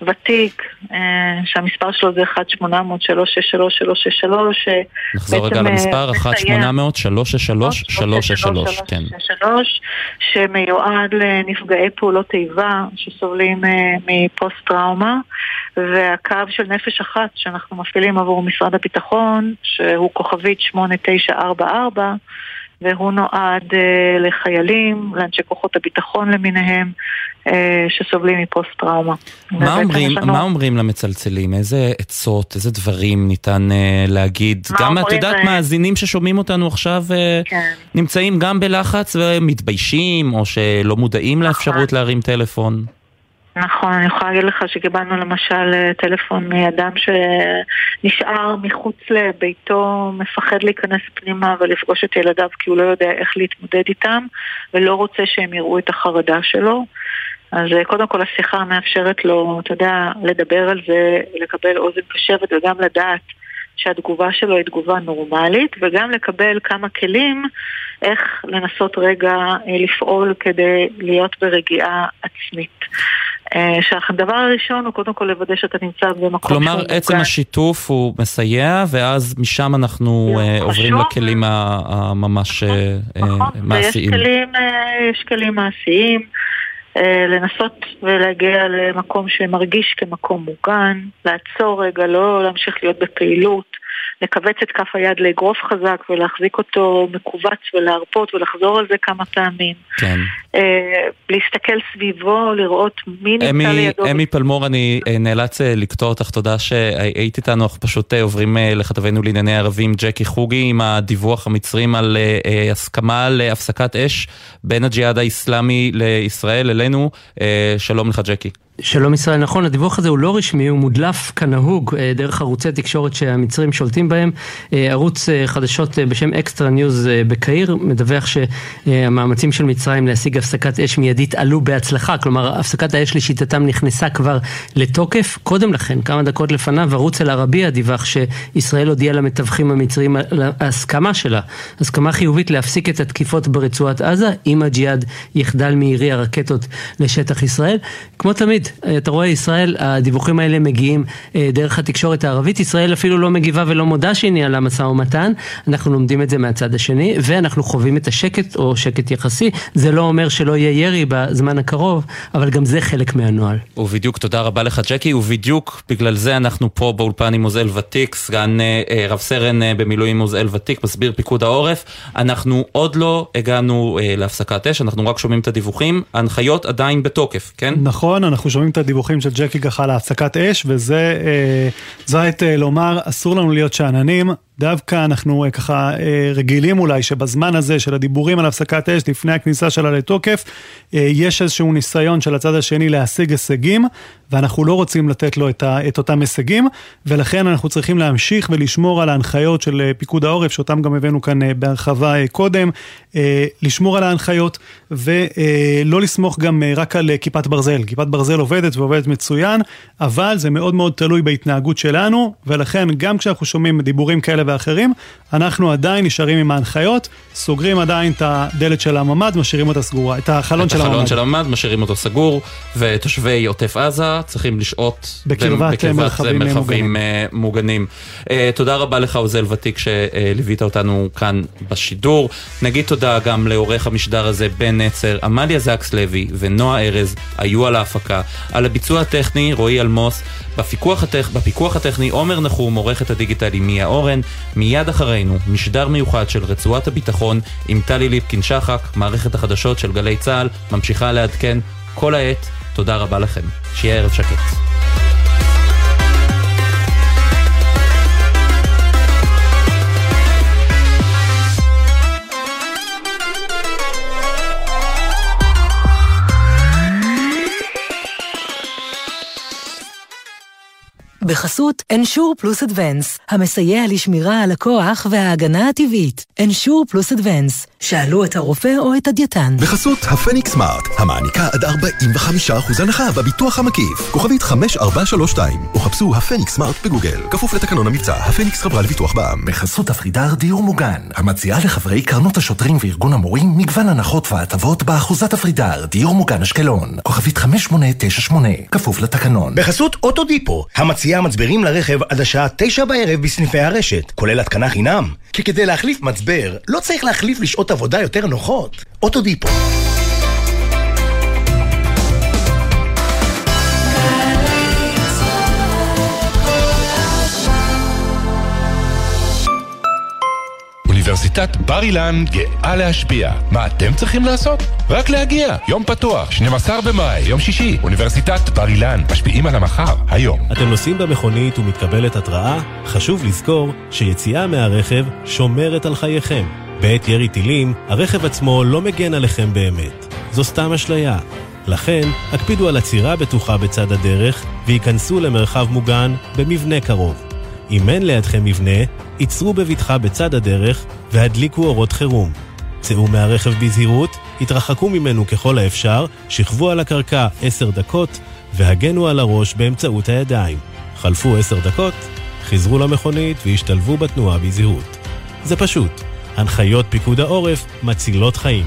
הוותיק, אה, שהמספר שלו זה 1-800-363-363. נחזור רגע למספר, 1-800-363-363, כן. שמיועד לנפגעי פעולות איבה שסובלים אה, מפוסט-טראומה, והקו של נפש אחת שאנחנו מפעילים עבור משרד הביטחון, שהוא כוכבית 8944, והוא נועד אה, לחיילים, לאנשי כוחות הביטחון למיניהם, אה, שסובלים מפוסט-טראומה. מה אומרים, לנו- מה אומרים למצלצלים? איזה עצות, איזה דברים ניתן אה, להגיד? מה גם, את יודעת, להם? מאזינים ששומעים אותנו עכשיו אה, כן. נמצאים גם בלחץ ומתביישים, או שלא מודעים לאפשרות להרים טלפון. נכון, אני יכולה להגיד לך שקיבלנו למשל אה, טלפון מאדם שנשאר מחוץ לביתו, מפחד להיכנס פנימה ולפגוש את ילדיו כי הוא לא יודע איך להתמודד איתם ולא רוצה שהם יראו את החרדה שלו. אז אה, קודם כל השיחה מאפשרת לו, אתה יודע, לדבר על זה, לקבל אוזן קשבת וגם לדעת שהתגובה שלו היא תגובה נורמלית, וגם לקבל כמה כלים איך לנסות רגע אה, לפעול כדי להיות ברגיעה עצמית. אה, שהדבר הראשון הוא קודם כל לוודא שאתה נמצא במקום כלומר, שהוא עצם מוגן. השיתוף הוא מסייע, ואז משם אנחנו אה, עוברים לכלים ה- הממש אה, אה, נכון, ויש מעשיים. כלים, אה, יש כלים מעשיים. לנסות ולהגיע למקום שמרגיש כמקום מוגן, לעצור רגע, לא להמשיך להיות בפעילות, לכווץ את כף היד לאגרוף חזק ולהחזיק אותו מכווץ ולהרפות ולחזור על זה כמה פעמים. כן. אה, להסתכל סביבו, לראות מי נמצא לידו. אמי פלמור, אני אה, נאלץ אה, לקטוע אותך, תודה שהיית איתנו, אנחנו פשוט עוברים לכתבנו לענייני ערבים ג'קי חוגי עם הדיווח המצרים על הסכמה להפסקת אש בין הג'יהאד האיסלאמי לישראל, אלינו. שלום לך ג'קי. שלום ישראל, נכון, הדיווח הזה הוא לא רשמי, הוא מודלף כנהוג אה, דרך ערוצי תקשורת שהמצרים שולטים בהם. אה, ערוץ אה, חדשות בשם Extra News בקהיר מדווח שהמאמצים של מצרים להשיג הפסקת אש מיידית עלו בהצלחה, כלומר הפסקת האש לשיטתם נכנסה כבר לתוקף. קודם לכן, כמה דקות לפניו, ערוץ אל-ערבייה דיווח שישראל הודיעה למתווכים המצרים על ההסכמה שלה, הסכמה חיובית להפסיק את התקיפות ברצועת עזה, אם הג'יהאד יחדל מירי הרקטות לשטח ישראל. כמו תמיד, אתה רואה ישראל, הדיווחים האלה מגיעים אה, דרך התקשורת הערבית, ישראל אפילו לא מגיבה ולא מודה שהיא ניהלה משא ומתן, אנחנו לומדים את זה מהצד השני, ואנחנו חווים את השקט או שקט יחסי, זה לא אומר שלא יהיה ירי בזמן הקרוב, אבל גם זה חלק מהנוהל. ובדיוק תודה רבה לך ג'קי, ובדיוק בגלל זה אנחנו פה באולפן עם עוזל ותיק, סגן אה, אה, רב סרן אה, במילואים עוזל ותיק, מסביר פיקוד העורף. אנחנו עוד לא הגענו אה, להפסקת אש, אנחנו רק שומעים את הדיווחים, ההנחיות עדיין בתוקף, כן? נכון, אנחנו שומעים את הדיווחים של ג'קי ככה על הפסקת אש, וזה, אה, זאת אה, לומר, אסור לנו להיות שאננים. דווקא אנחנו אה, ככה אה, רגילים אולי שבזמן הזה של הדיבורים על הפסקת אש לפני הכניסה שלה לתוקף, אה, יש איזשהו ניסיון של הצד השני להשיג הישגים, ואנחנו לא רוצים לתת לו את, ה, את אותם הישגים, ולכן אנחנו צריכים להמשיך ולשמור על ההנחיות של פיקוד העורף, שאותם גם הבאנו כאן בהרחבה קודם, לשמור על ההנחיות, ולא לסמוך גם רק על כיפת ברזל. כיפת ברזל עובדת ועובדת מצוין, אבל זה מאוד מאוד תלוי בהתנהגות שלנו, ולכן גם כשאנחנו שומעים דיבורים כאלה ואחרים, אנחנו עדיין נשארים עם ההנחיות, סוגרים עדיין את הדלת של הממ"ד, משאירים אותה סגורה, את החלון של את הממ"ד. החלון של הממ"ד, משאירים אותו סגור, ותושבי עוטף עזה צריכים לשהות בקרבת, מרחבים מרחבים אה, מוגנים. אה, תודה רבה לך עוזל ותיק שליווית אותנו כאן בשידור. נגיד תודה גם לעורך המשדר הזה בן נצר, עמליה זקס לוי ונועה ארז היו על ההפקה. על הביצוע הטכני רועי אלמוס, בפיקוח, הטכ... בפיקוח הטכני עומר נחום, עורכת הדיגיטלי מיה אורן. מיד אחרינו, משדר מיוחד של רצועת הביטחון עם טלי ליפקין שחק, מערכת החדשות של גלי צה"ל, ממשיכה לעדכן כל העת. תודה רבה לכם. שיהיה ערב שקט. בחסות אנשור פלוס אדוונס, המסייע לשמירה על הכוח וההגנה הטבעית. אנשור פלוס אדוונס, שאלו את הרופא או את הדייתן. בחסות הפניקס סמארט, המעניקה עד 45% הנחה בביטוח המקיף. כוכבית 5432, או חפשו הפניקס סמארט בגוגל. כפוף לתקנון המבצע, הפניקס חברה לביטוח בע"מ. בחסות אפרידר דיור מוגן, המציעה לחברי קרנות השוטרים וארגון המורים מגוון הנחות והטבות באחוזת אפרידר, דיור מוגן אשקלון. כוכבית 5898, כפוף לתקנון. בחסות אוטודיפו, המציעה מצברים לרכב עד השעה תשע בערב בסניפי הרשת, כולל התקנה חינם. כי כדי להחליף מצבר, לא צריך להחליף לשעות עבודה יותר נוחות. אוטודיפו. אוניברסיטת בר אילן גאה להשפיע. מה אתם צריכים לעשות? רק להגיע. יום פתוח, 12 במאי, יום שישי. אוניברסיטת בר אילן, משפיעים על המחר, היום. אתם נוסעים במכונית ומתקבלת התראה? חשוב לזכור שיציאה מהרכב שומרת על חייכם. בעת ירי טילים, הרכב עצמו לא מגן עליכם באמת. זו סתם אשליה. לכן, הקפידו על עצירה בטוחה בצד הדרך וייכנסו למרחב מוגן במבנה קרוב. אם אין לידכם מבנה, ייצרו בבטחה בצד הדרך והדליקו אורות חירום. צאו מהרכב בזהירות, התרחקו ממנו ככל האפשר, שכבו על הקרקע עשר דקות והגנו על הראש באמצעות הידיים. חלפו עשר דקות, חזרו למכונית והשתלבו בתנועה בזהירות. זה פשוט, הנחיות פיקוד העורף מצילות חיים.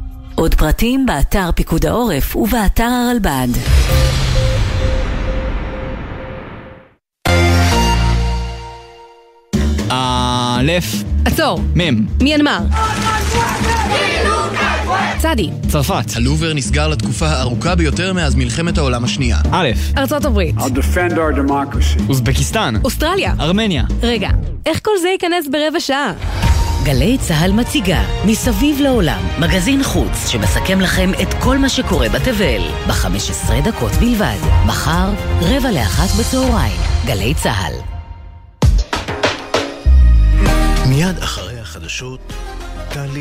עוד פרטים באתר פיקוד העורף ובאתר הרלב"ד. א', עצור. מ', מיינמר. צדי. צרפת. הלובר נסגר לתקופה הארוכה ביותר מאז מלחמת העולם השנייה. א', ארצות הברית. אוזבקיסטן. אוסטרליה. ארמניה. רגע, איך כל זה ייכנס ברבע שעה? גלי צה"ל מציגה מסביב לעולם מגזין חוץ שמסכם לכם את כל מה שקורה בתבל ב-15 דקות בלבד. מחר, רבע לאחת בצהריים. גלי צה"ל. מיד אחרי החדשות, טלי